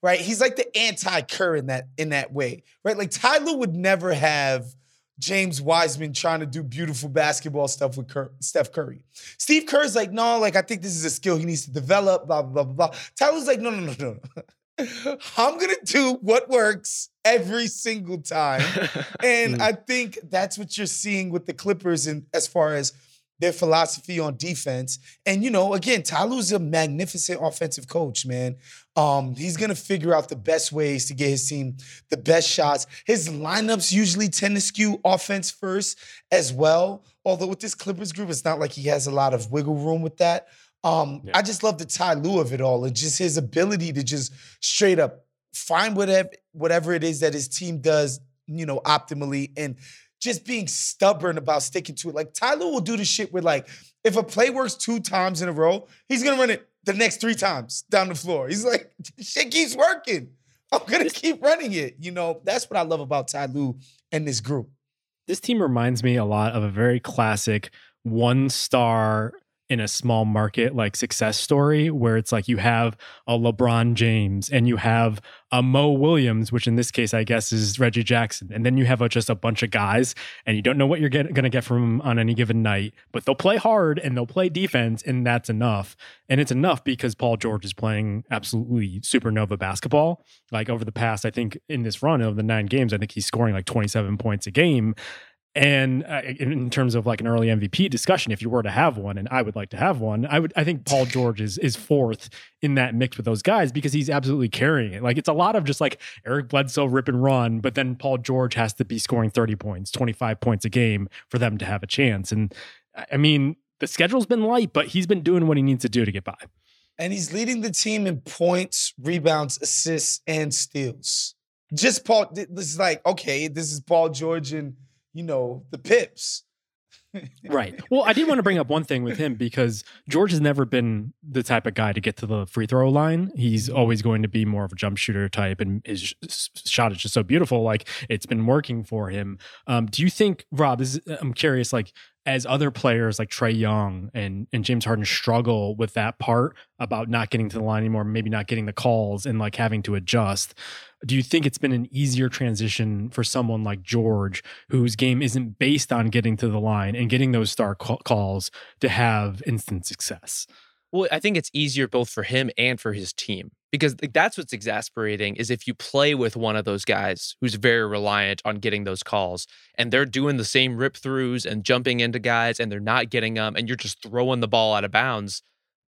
Right? He's like the anti-Kerr in that in that way. Right? Like Ty Lue would never have James Wiseman trying to do beautiful basketball stuff with Cur- Steph Curry. Steve Kerr's like, no, like I think this is a skill he needs to develop, blah, blah, blah, blah. Ty Lue's like, no, no, no, no. I'm gonna do what works every single time. And hmm. I think that's what you're seeing with the Clippers and as far as their philosophy on defense. And you know, again, Ty Lue's a magnificent offensive coach, man. Um, he's gonna figure out the best ways to get his team the best shots. His lineups usually tend to skew offense first as well. Although with this Clippers group, it's not like he has a lot of wiggle room with that. Um, Yeah. I just love the Ty Lue of it all and just his ability to just straight up find whatever whatever it is that his team does, you know, optimally and just being stubborn about sticking to it. Like Ty Lue will do the shit where like if a play works two times in a row, he's gonna run it the next three times down the floor. He's like, shit keeps working. I'm gonna keep running it. You know, that's what I love about Ty Lue and this group. This team reminds me a lot of a very classic one star in a small market like success story where it's like you have a LeBron James and you have a Mo Williams, which in this case I guess is Reggie Jackson, and then you have a, just a bunch of guys and you don't know what you're going to get from them on any given night, but they'll play hard and they'll play defense and that's enough. And it's enough because Paul George is playing absolutely supernova basketball. Like over the past, I think in this run of the nine games, I think he's scoring like 27 points a game. And uh, in terms of like an early MVP discussion, if you were to have one, and I would like to have one, I would. I think Paul George is is fourth in that mix with those guys because he's absolutely carrying it. Like it's a lot of just like Eric Bledsoe rip and run, but then Paul George has to be scoring thirty points, twenty five points a game for them to have a chance. And I mean, the schedule's been light, but he's been doing what he needs to do to get by. And he's leading the team in points, rebounds, assists, and steals. Just Paul. This is like okay, this is Paul George and you know, the pips. right. Well, I did want to bring up one thing with him because George has never been the type of guy to get to the free throw line. He's always going to be more of a jump shooter type, and his shot is just so beautiful. Like it's been working for him. Um, do you think, Rob? Is I'm curious, like as other players like Trae Young and and James Harden struggle with that part about not getting to the line anymore, maybe not getting the calls and like having to adjust do you think it's been an easier transition for someone like George, whose game isn't based on getting to the line and getting those star calls to have instant success? Well, I think it's easier both for him and for his team because that's what's exasperating is if you play with one of those guys who's very reliant on getting those calls and they're doing the same rip throughs and jumping into guys and they're not getting them and you're just throwing the ball out of bounds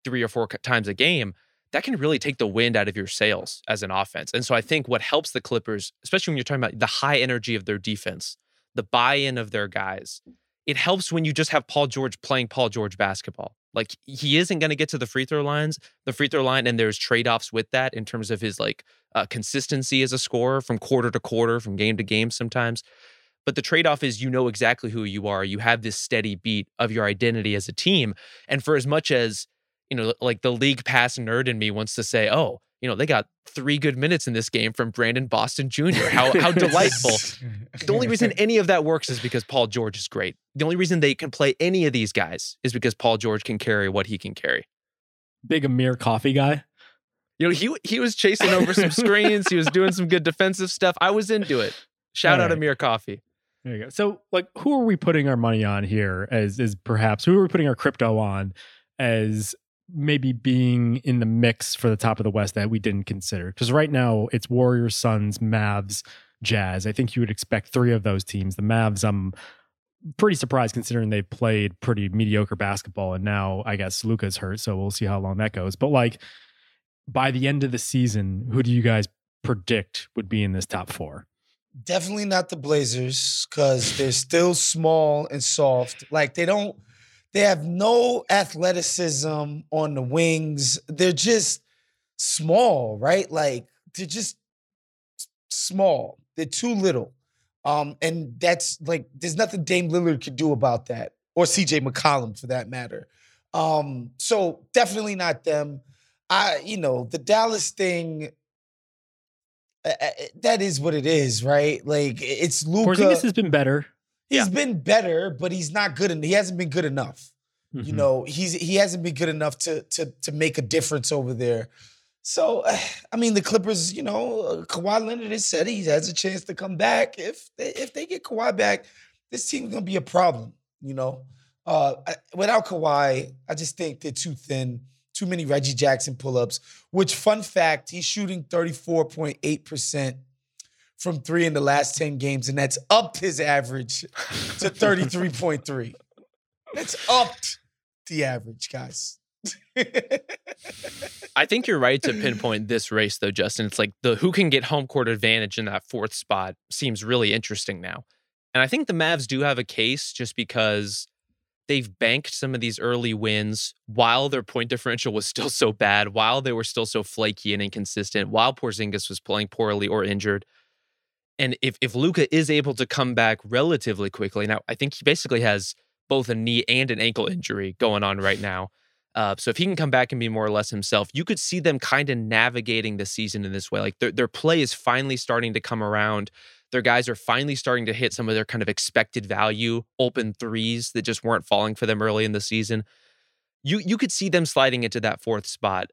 three or four times a game that can really take the wind out of your sails as an offense. And so I think what helps the Clippers, especially when you're talking about the high energy of their defense, the buy in of their guys, it helps when you just have Paul George playing Paul George basketball. Like he isn't going to get to the free throw lines, the free throw line, and there's trade offs with that in terms of his like uh, consistency as a scorer from quarter to quarter, from game to game sometimes. But the trade off is you know exactly who you are. You have this steady beat of your identity as a team. And for as much as you know, like the league pass nerd in me wants to say, oh, you know, they got three good minutes in this game from Brandon Boston Jr. How how delightful. the only reason any of that works is because Paul George is great. The only reason they can play any of these guys is because Paul George can carry what he can carry. Big Amir Coffey guy. You know, he he was chasing over some screens. He was doing some good defensive stuff. I was into it. Shout All out right. Amir Coffey. There you go. So, like, who are we putting our money on here? As is perhaps who are we putting our crypto on as maybe being in the mix for the top of the West that we didn't consider? Because right now it's Warriors, Suns, Mavs, Jazz. I think you would expect three of those teams. The Mavs, I'm pretty surprised considering they've played pretty mediocre basketball, and now I guess Luka's hurt, so we'll see how long that goes. But like by the end of the season, who do you guys predict would be in this top four? Definitely not the Blazers because they're still small and soft. Like they don't they have no athleticism on the wings. They're just small, right? Like they're just small. They're too little. Um, and that's like there's nothing Dame Lillard could do about that, or CJ McCollum for that matter. Um, so definitely not them. I, you know, the Dallas thing. Uh, that is what it is, right? Like it's Luka. Porzingis has been better. He's yeah. been better, but he's not good enough. He hasn't been good enough. Mm-hmm. You know, he's he hasn't been good enough to to to make a difference over there. So, I mean, the Clippers, you know, uh, Kawhi Leonard has said he has a chance to come back. If they, if they get Kawhi back, this team's gonna be a problem. You know, uh, without Kawhi, I just think they're too thin. Too many Reggie Jackson pull-ups. Which, fun fact, he's shooting thirty four point eight percent from three in the last 10 games, and that's upped his average to 33.3. That's upped the average, guys. I think you're right to pinpoint this race, though, Justin. It's like the who can get home court advantage in that fourth spot seems really interesting now. And I think the Mavs do have a case just because they've banked some of these early wins while their point differential was still so bad, while they were still so flaky and inconsistent, while Porzingis was playing poorly or injured. And if if Luka is able to come back relatively quickly, now I think he basically has both a knee and an ankle injury going on right now. Uh, so if he can come back and be more or less himself, you could see them kind of navigating the season in this way. Like their their play is finally starting to come around. Their guys are finally starting to hit some of their kind of expected value open threes that just weren't falling for them early in the season. You you could see them sliding into that fourth spot.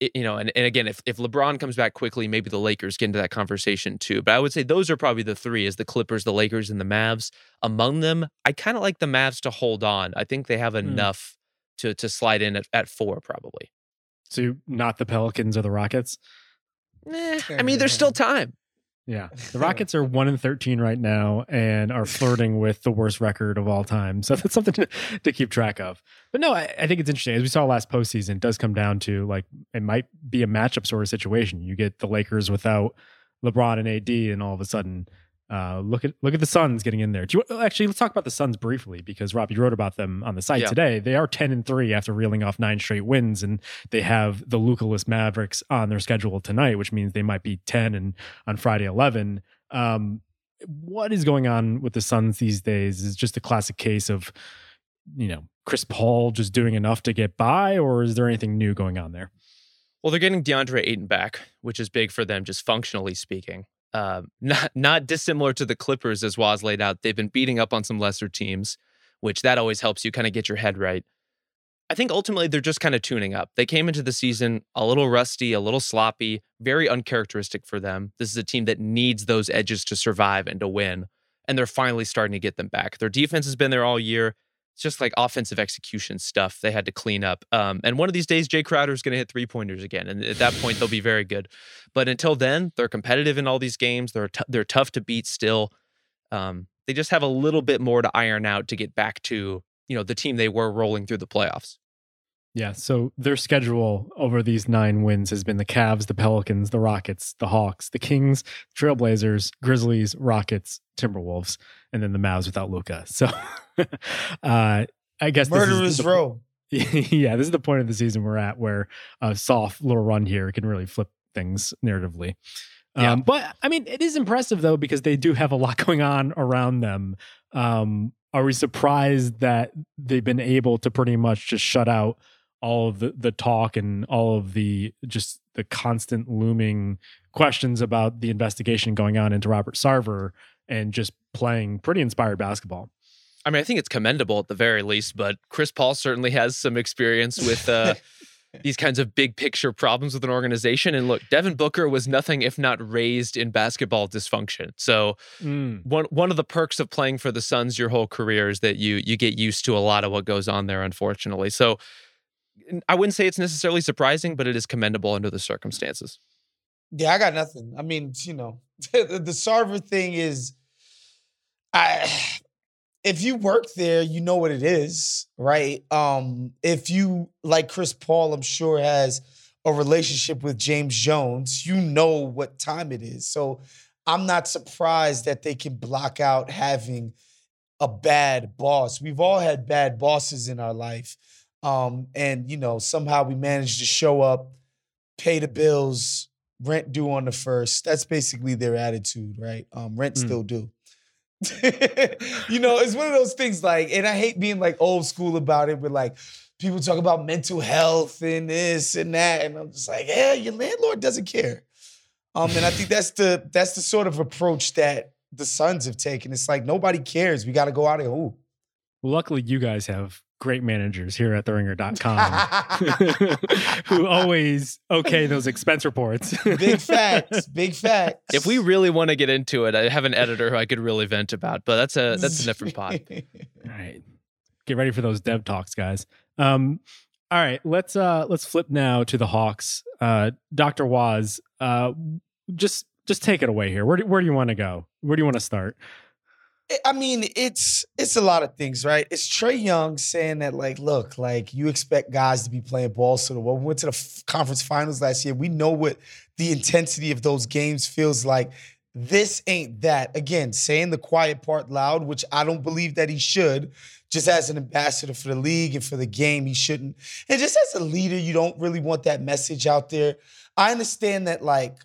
It, you know, and, and again, if if LeBron comes back quickly, maybe the Lakers get into that conversation too. But I would say those are probably the three: is the Clippers, the Lakers, and the Mavs. Among them, I kind of like the Mavs to hold on. I think they have enough to to slide in at, at four, probably. So not the Pelicans or the Rockets. Eh, I mean, there's still time. Yeah, the Rockets are one in thirteen right now and are flirting with the worst record of all time. So that's something to, to keep track of. But no, I, I think it's interesting. As we saw last postseason, it does come down to like it might be a matchup sort of situation. You get the Lakers without LeBron and AD, and all of a sudden, uh, look at look at the Suns getting in there. Do you actually let's talk about the Suns briefly because Rob, you wrote about them on the site Yeah. today. They are ten and three after reeling off nine straight wins, and they have the Lukaless Mavericks on their schedule tonight, which means they might be ten and on Friday eleven. Um, what is going on with the Suns these days? Is it just a classic case of you know Chris Paul just doing enough to get by, or is there anything new going on there? Well, they're getting DeAndre Ayton back, which is big for them, just functionally speaking. Um, not not dissimilar to the Clippers, as Waz laid out. They've been beating up on some lesser teams, which that always helps you kind of get your head right. I think ultimately they're just kind of tuning up. They came into the season a little rusty, a little sloppy, very uncharacteristic for them. This is a team that needs those edges to survive and to win, and they're finally starting to get them back. Their defense has been there all year. It's just like offensive execution stuff they had to clean up. Um, and one of these days, Jae Crowder is going to hit three pointers again, and at that point, they'll be very good. But until then, they're competitive in all these games. They're t- they're tough to beat still. Um, they just have a little bit more to iron out to get back to you know the team they were rolling through the playoffs. Yeah, so their schedule over these nine wins has been the Cavs, the Pelicans, the Rockets, the Hawks, the Kings, Trailblazers, Grizzlies, Rockets, Timberwolves, and then the Mavs without Luka. So, uh, I guess this is Murderers the- row. yeah, this is the point of the season we're at where a soft little run here can really flip things narratively. Yeah. Um, but I mean, it is impressive though because they do have a lot going on around them. Um, are we surprised that they've been able to pretty much just shut out all of the the talk and all of the just the constant looming questions about the investigation going on into Robert Sarver and just playing pretty inspired basketball? I mean, I think it's commendable at the very least, but Chris Paul certainly has some experience with uh, these kinds of big picture problems with an organization. And look, Devin Booker was nothing if not raised in basketball dysfunction. So one one of the perks of playing for the Suns your whole career is that you you get used to a lot of what goes on there, unfortunately. So n- I wouldn't say it's necessarily surprising, but it is commendable under the circumstances. Yeah, I got nothing. I mean, you know, the, the Sarver thing is, I if you work there, you know what it is, right? Um, if you like Chris Paul, I'm sure has a relationship with James Jones, you know what time it is. So I'm not surprised that they can block out having a bad boss. We've all had bad bosses in our life. Um, and you know, somehow we managed to show up, pay the bills, rent due on the first. That's basically their attitude, right? Um, rent Mm. still due. you know, it's one of those things like, and I hate being like old school about it, but like people talk about mental health and this and that, and I'm just like, yeah, your landlord doesn't care. Um, and I think that's the that's the sort of approach that the Suns have taken. It's like nobody cares. We got to go out and hoop. Well, luckily, you guys have great managers here at theringer.com who always okay those expense reports. Big facts. Big facts. If we really want to get into it, I have an editor who I could really vent about, but that's a that's a different pod. all right. Get ready for those dev talks, guys. Um, all right, let's uh let's flip now to the Hawks. Uh Dr. Waz, uh just just take it away here. Where do, where do you want to go? Where do you want to start? I mean, it's it's a lot of things, right? It's Trae Young saying that, like, look, like you expect guys to be playing ball so well. We went to the f- conference finals last year. We know what the intensity of those games feels like. This ain't that. Again, saying the quiet part loud, which I don't believe that he should. Just as an ambassador for the league and for the game, he shouldn't. And just as a leader, you don't really want that message out there. I understand that, like,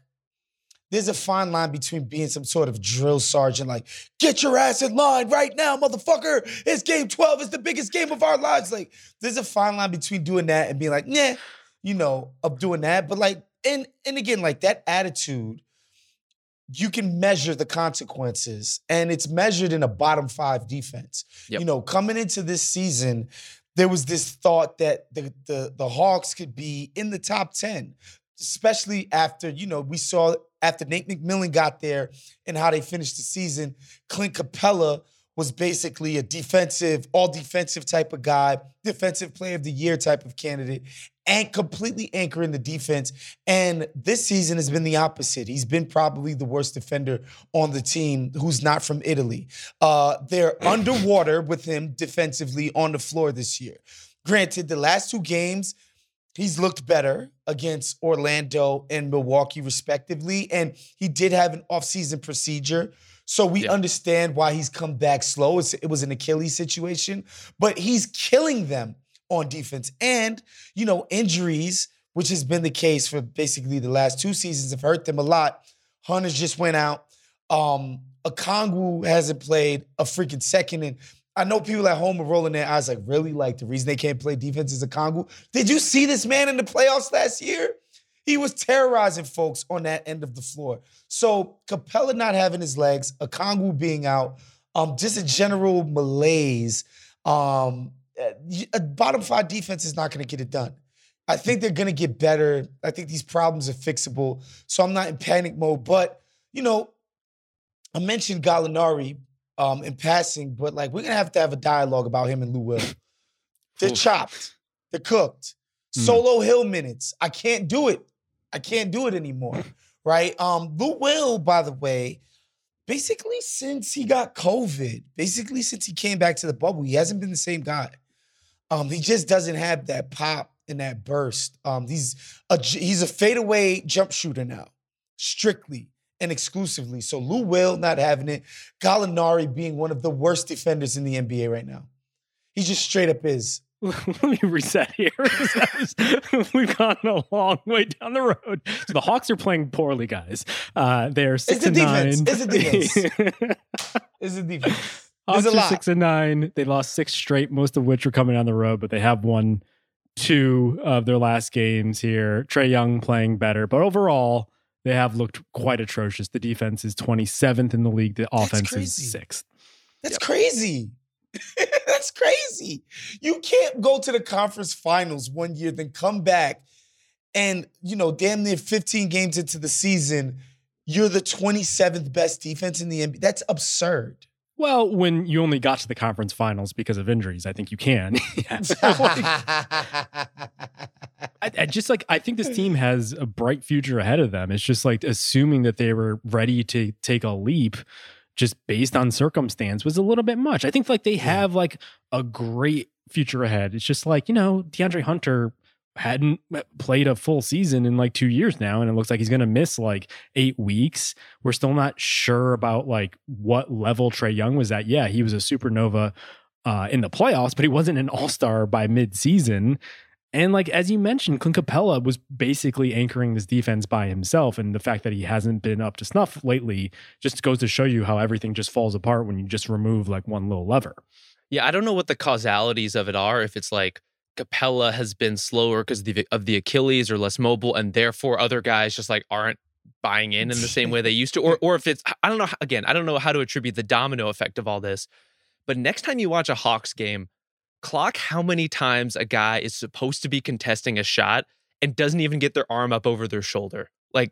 there's a fine line between being some sort of drill sergeant, like, get your ass in line right now, motherfucker. It's game 12. It's the biggest game of our lives. Like, there's a fine line between doing that and being like, nah, you know, of doing that. But like, and and again, like that attitude, you can measure the consequences. And it's measured in a bottom five defense. Yep. You know, coming into this season, there was this thought that the, the the Hawks could be in the top 10, especially after, you know, we saw after Nate McMillan got there and how they finished the season. Clint Capela was basically a defensive, all defensive type of guy, defensive player of the year type of candidate, and completely anchoring the defense. And this season has been the opposite. He's been probably the worst defender on the team who's not from Italy. Uh, they're underwater with him defensively on the floor this year. Granted, the last two games, he's looked better against Orlando and Milwaukee, respectively. And he did have an offseason procedure. So we Yeah. understand why he's come back slow. It's, it was an Achilles situation, but he's killing them on defense. And, you know, injuries, which has been the case for basically the last two seasons, have hurt them a lot. Hunters just went out. Um, Okongwu hasn't played a freaking second. And I know people at home are rolling their eyes like, really? Like the reason they can't play defense is Okongwu? Did you see this man in the playoffs last year? He was terrorizing folks on that end of the floor. So Capela not having his legs, Okongwu being out, um, just a general malaise. Um, a bottom five defense is not going to get it done. I think they're going to get better. I think these problems are fixable. So I'm not in panic mode. But you know, I mentioned Gallinari um, in passing, but like we're gonna have to have a dialogue about him and Lou Will. They're chopped. They're cooked. Hmm. Solo Hill minutes. I can't do it. I can't do it anymore. Right? Um, Lou Will, by the way, basically since he got COVID, basically since he came back to the bubble, he hasn't been the same guy. Um, he just doesn't have that pop and that burst. Um, he's a he's a fadeaway jump shooter now, strictly and exclusively. So Lou Will not having it, Gallinari being one of the worst defenders in the NBA right now. He just straight up is. Let me reset here. We've gone a long way down the road. So the Hawks are playing poorly, guys. Uh, they're six the and defense. nine. It's the defense. Is a defense. Hawks a are six and nine. They lost six straight, most of which are coming on the road, but they have won two of their last games here. Trae Young playing better, but overall, they have looked quite atrocious. The defense is 27th in the league. The offense is sixth. That's crazy. That's crazy. You can't go to the conference finals one year, then come back and, you know, damn near 15 games into the season, you're the 27th best defense in the NBA. That's absurd. Well, when you only got to the conference finals because of injuries, I think you can. Yeah. I, I just like I think this team has a bright future ahead of them. It's just like assuming that they were ready to take a leap just based on circumstance was a little bit much. I think like they have like a great future ahead. It's just like, you know, DeAndre Hunter hadn't played a full season in like 2 years now and it looks like he's going to miss like 8 weeks. We're still not sure about like what level Trae Young was at. Yeah, he was a supernova uh, in the playoffs, but he wasn't an all-star by mid-season. And like as you mentioned, Clint Capela was basically anchoring this defense by himself, and the fact that he hasn't been up to snuff lately just goes to show you how everything just falls apart when you just remove like one little lever. Yeah, I don't know what the causalities of it are. If it's like Capela has been slower because of the, of the Achilles or less mobile, and therefore other guys just like aren't buying in in the same way they used to, or or if it's I don't know. Again, I don't know how to attribute the domino effect of all this. But next time you watch a Hawks game, clock how many times a guy is supposed to be contesting a shot and doesn't even get their arm up over their shoulder. Like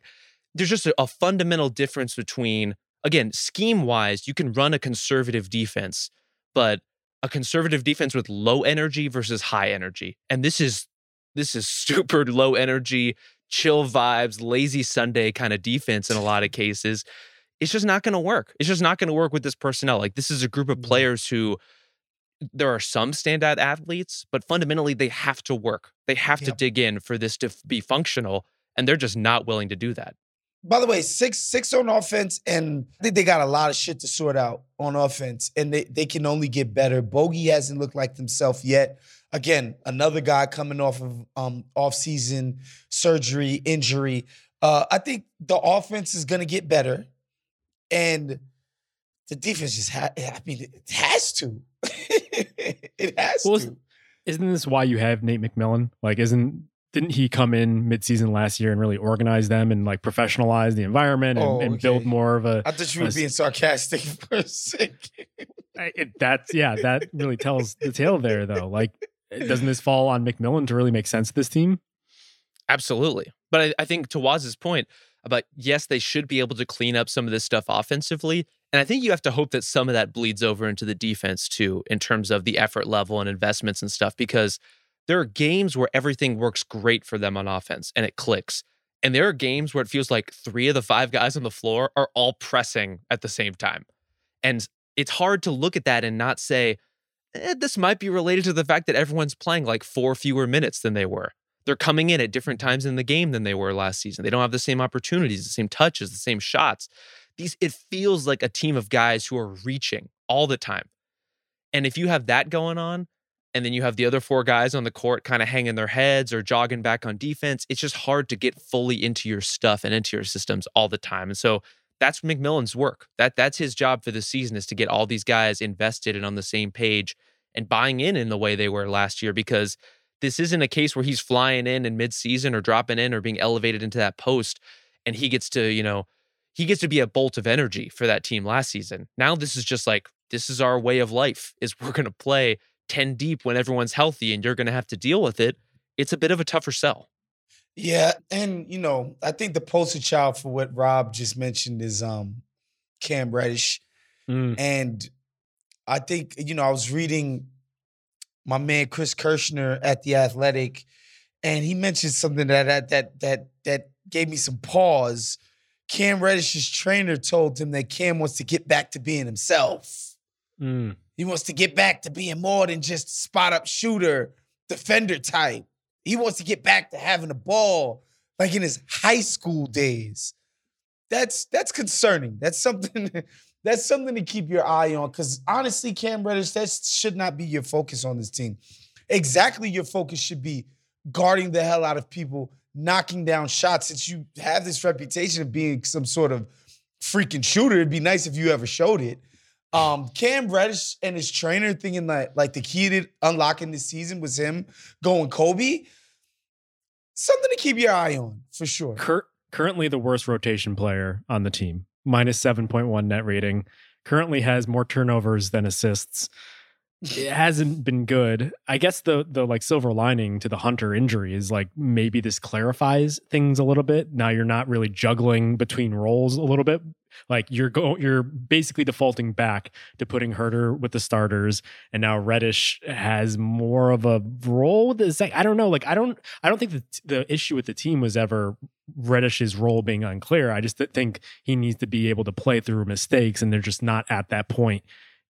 there's just a, a fundamental difference between again scheme wise, you can run a conservative defense, but a conservative defense with low energy versus high energy. And this is this is super low energy, chill vibes, lazy Sunday kind of defense in a lot of cases. It's just not going to work. It's just not going to work with this personnel. Like this is a group of players who there are some standout athletes, but fundamentally they have to work. They have to dig in for this to be functional, and they're just not willing to do that. By the way, six six on offense, and I think they got a lot of shit to sort out on offense, and they, they can only get better. Bogi hasn't looked like himself yet. Again, another guy coming off of um off season surgery injury. Uh, I think the offense is going to get better, and the defense just ha- I mean, it has to. it has Well, to. Isn't this why you have Nate McMillan? Like, isn't didn't he come in midseason last year and really organize them and like professionalize the environment and, Oh, and build more of a? I thought you were Yes. being sarcastic for a second. It, that's yeah, that really tells the tale there though. Like, doesn't this fall on McMillan to really make sense of this team? Absolutely. But I, I think to Waz's point about yes, they should be able to clean up some of this stuff offensively. And I think you have to hope that some of that bleeds over into the defense too, in terms of the effort level and investments and stuff, because there are games where everything works great for them on offense and it clicks. And there are games where it feels like three of the five guys on the floor are all pressing at the same time. And it's hard to look at that and not say, eh, this might be related to the fact that everyone's playing like four fewer minutes than they were they're coming in at different times in the game than they were last season. They don't have the same opportunities, the same touches, the same shots. These it feels like a team of guys who are reaching all the time. And if you have that going on, and then you have the other four guys on the court kind of hanging their heads or jogging back on defense, it's just hard to get fully into your stuff and into your systems all the time. And so that's McMillan's work. That that's his job for the season is to get all these guys invested and on the same page and buying in in the way they were last year because this isn't a case where he's flying in in midseason or dropping in or being elevated into that post and he gets to, you know, he gets to be a bolt of energy for that team last season. Now this is just like this is our way of life is we're going to play 10 deep when everyone's healthy and you're going to have to deal with it. It's a bit of a tougher sell. Yeah, and you know, I think the poster child for what Rob just mentioned is um Cam Reddish. Mm. And I think, you know, I was reading my man Chris Kirschner at the Athletic, and he mentioned something that that that that that gave me some pause. Cam Reddish's trainer told him that Cam wants to get back to being himself. Mm. He wants to get back to being more than just spot up shooter, defender type. He wants to get back to having a ball like in his high school days. That's that's concerning. That's something that's something to keep your eye on. Cause honestly, Cam Reddish, that should not be your focus on this team. Exactly your focus should be guarding the hell out of people, knocking down shots. Since you have this reputation of being some sort of freaking shooter, it'd be nice if you ever showed it. Um, Cam Reddish and his trainer thinking that like the key to unlocking this season was him going Kobe. Something to keep your eye on for sure. Cur- currently the worst rotation player on the team, minus 7.1 net rating. Currently has more turnovers than assists. It hasn't been good. I guess the the like silver lining to the Hunter injury is like maybe this clarifies things a little bit. Now you're not really juggling between roles a little bit. Like you're go you're basically defaulting back to putting Huerter with the starters, and now Reddish has more of a role. sec- I don't know. Like I don't I don't think the the issue with the team was ever Reddish's role being unclear. I just think he needs to be able to play through mistakes, and they're just not at that point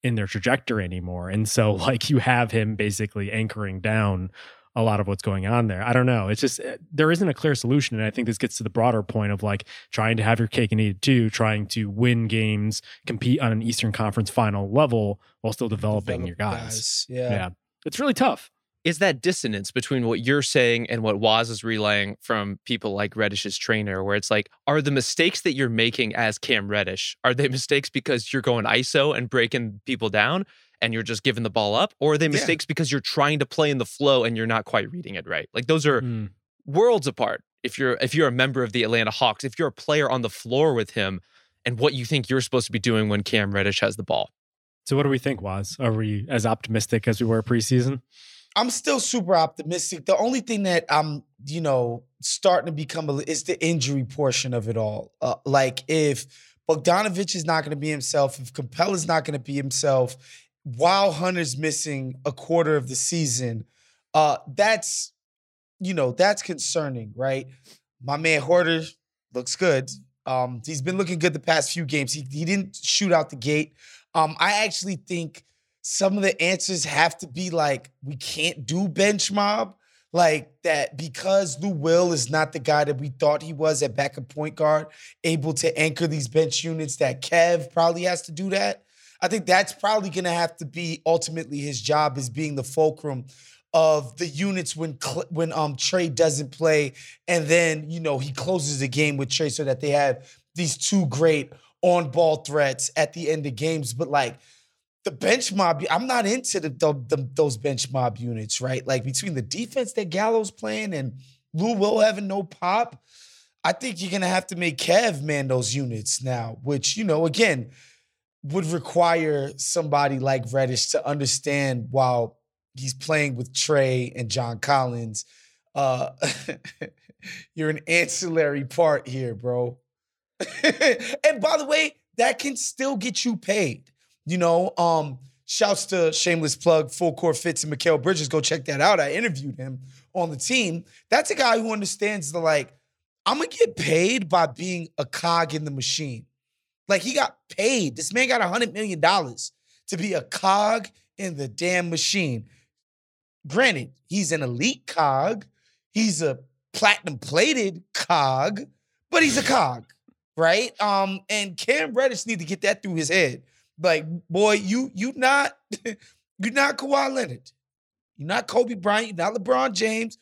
in their trajectory anymore. And so, like, you have him basically anchoring down a lot of what's going on there. I don't know. It's just uh, there isn't a clear solution, and I think this gets to the broader point of like trying to have your cake and eat it too, trying to win games, compete on an Eastern Conference final level while still developing your Develop guys. Yeah. Yeah, it's really tough. Is that dissonance between what you're saying and what Waz is relaying from people like Reddish's trainer, where it's like, are the mistakes that you're making as Cam Reddish, are they mistakes because you're going ISO and breaking people down and you're just giving the ball up? Or are they Yeah. mistakes because you're trying to play in the flow and you're not quite reading it right? Like those are Mm. worlds apart. If you're if you're a member of the Atlanta Hawks, if you're a player on the floor with him and what you think you're supposed to be doing when Cam Reddish has the ball. So, what do we think, Waz? Are we as optimistic as we were preseason? I'm still super optimistic. The only thing that I'm, you know, starting to become a, is the injury portion of it all. Uh, like if Bogdanovic is not going to be himself, if Capela's not going to be himself, while Hunter's missing a quarter of the season, uh, that's, you know, that's concerning, right? My man Huerter looks good. Um, he's been looking good the past few games. He, he didn't shoot out the gate. Um, I actually think some of the answers have to be like, we can't do bench mob. Like that because Lou Will is not the guy that we thought he was at backup point guard, able to anchor these bench units, that Kev probably has to do that. I think that's probably gonna have to be ultimately his job is being the fulcrum of the units when when um Trae doesn't play, and then you know he closes the game with Trae so that they have these two great on ball threats at the end of games. But like the bench mob, I'm not into the, the, the those bench mob units, right? Like between the defense that Gallo's playing and Lou Will having no pop, I think you're gonna have to make Kev man those units now, which you know again would require somebody like Reddish to understand while he's playing with Trae and John Collins. Uh, you're an ancillary part here, bro. and by the way, that can still get you paid. You know, um, shouts to shameless plug, full core fits and Mikal Bridges. Go check that out. I interviewed him on the team. That's a guy who understands the like, I'm gonna get paid by being a cog in the machine. Like he got paid. This man got a hundred million dollars to be a cog in the damn machine. Granted, he's an elite cog. He's a platinum plated cog, but he's a cog, right? Um, and Cam Reddish need to get that through his head. Like, boy, you you not you're not Kawhi Leonard. You're not Kobe Bryant. You're not LeBron James.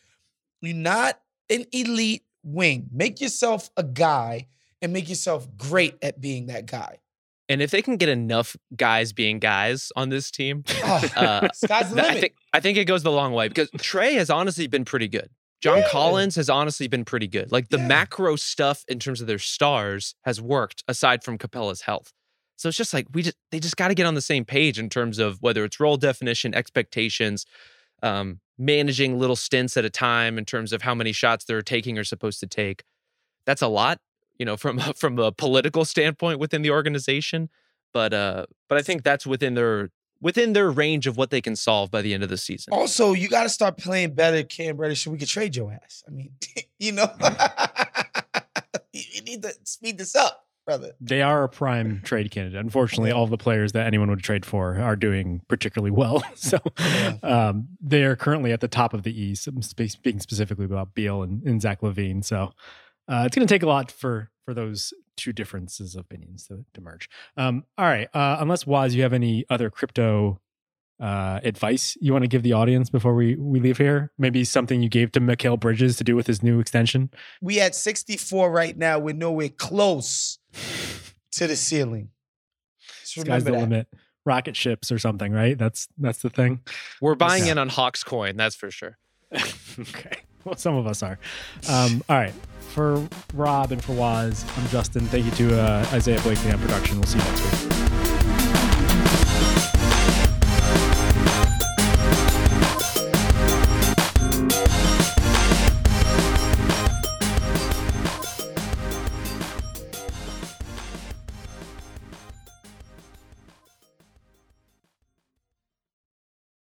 You're not an elite wing. Make yourself a guy and make yourself great at being that guy. And if they can get enough guys being guys on this team, Oh, uh, sky's I think I think it goes the long way because Trae has honestly been pretty good. John Yeah. Collins has honestly been pretty good. Like the Yeah. macro stuff in terms of their stars has worked aside from Capela's health. So it's just like we just they just got to get on the same page in terms of whether it's role definition, expectations, um, managing little stints at a time in terms of how many shots they're taking or supposed to take. That's a lot, you know, from from a political standpoint within the organization. But uh, but I think that's within their within their range of what they can solve by the end of the season. Also, you got to start playing better, Cam Reddish, so we can trade your ass. I mean, you know, you you need to speed this up, brother. They are a prime trade candidate. Unfortunately, all the players that anyone would trade for are doing particularly well. So Yeah. um, they are currently at the top of the East. I'm speaking specifically about Beal and, and Zach LaVine. So uh, it's going to take a lot for for those two differences of opinions to, to merge. Um, all right. Uh, unless Waz, you have any other crypto uh, advice you want to give the audience before we we leave here? Maybe something you gave to Mikal Bridges to do with his new extension. We at 64 right now. We're nowhere close to the ceiling. Just Sky's the that. limit. Rocket ships or something, right? That's that's the thing. We're buying Yeah. in on Hawks coin, that's for sure. okay. Well, some of us are. Um, all right. For Rob and for Waz, I'm Justin. Thank you to uh, Isaiah Blakely on production. We'll see you next week.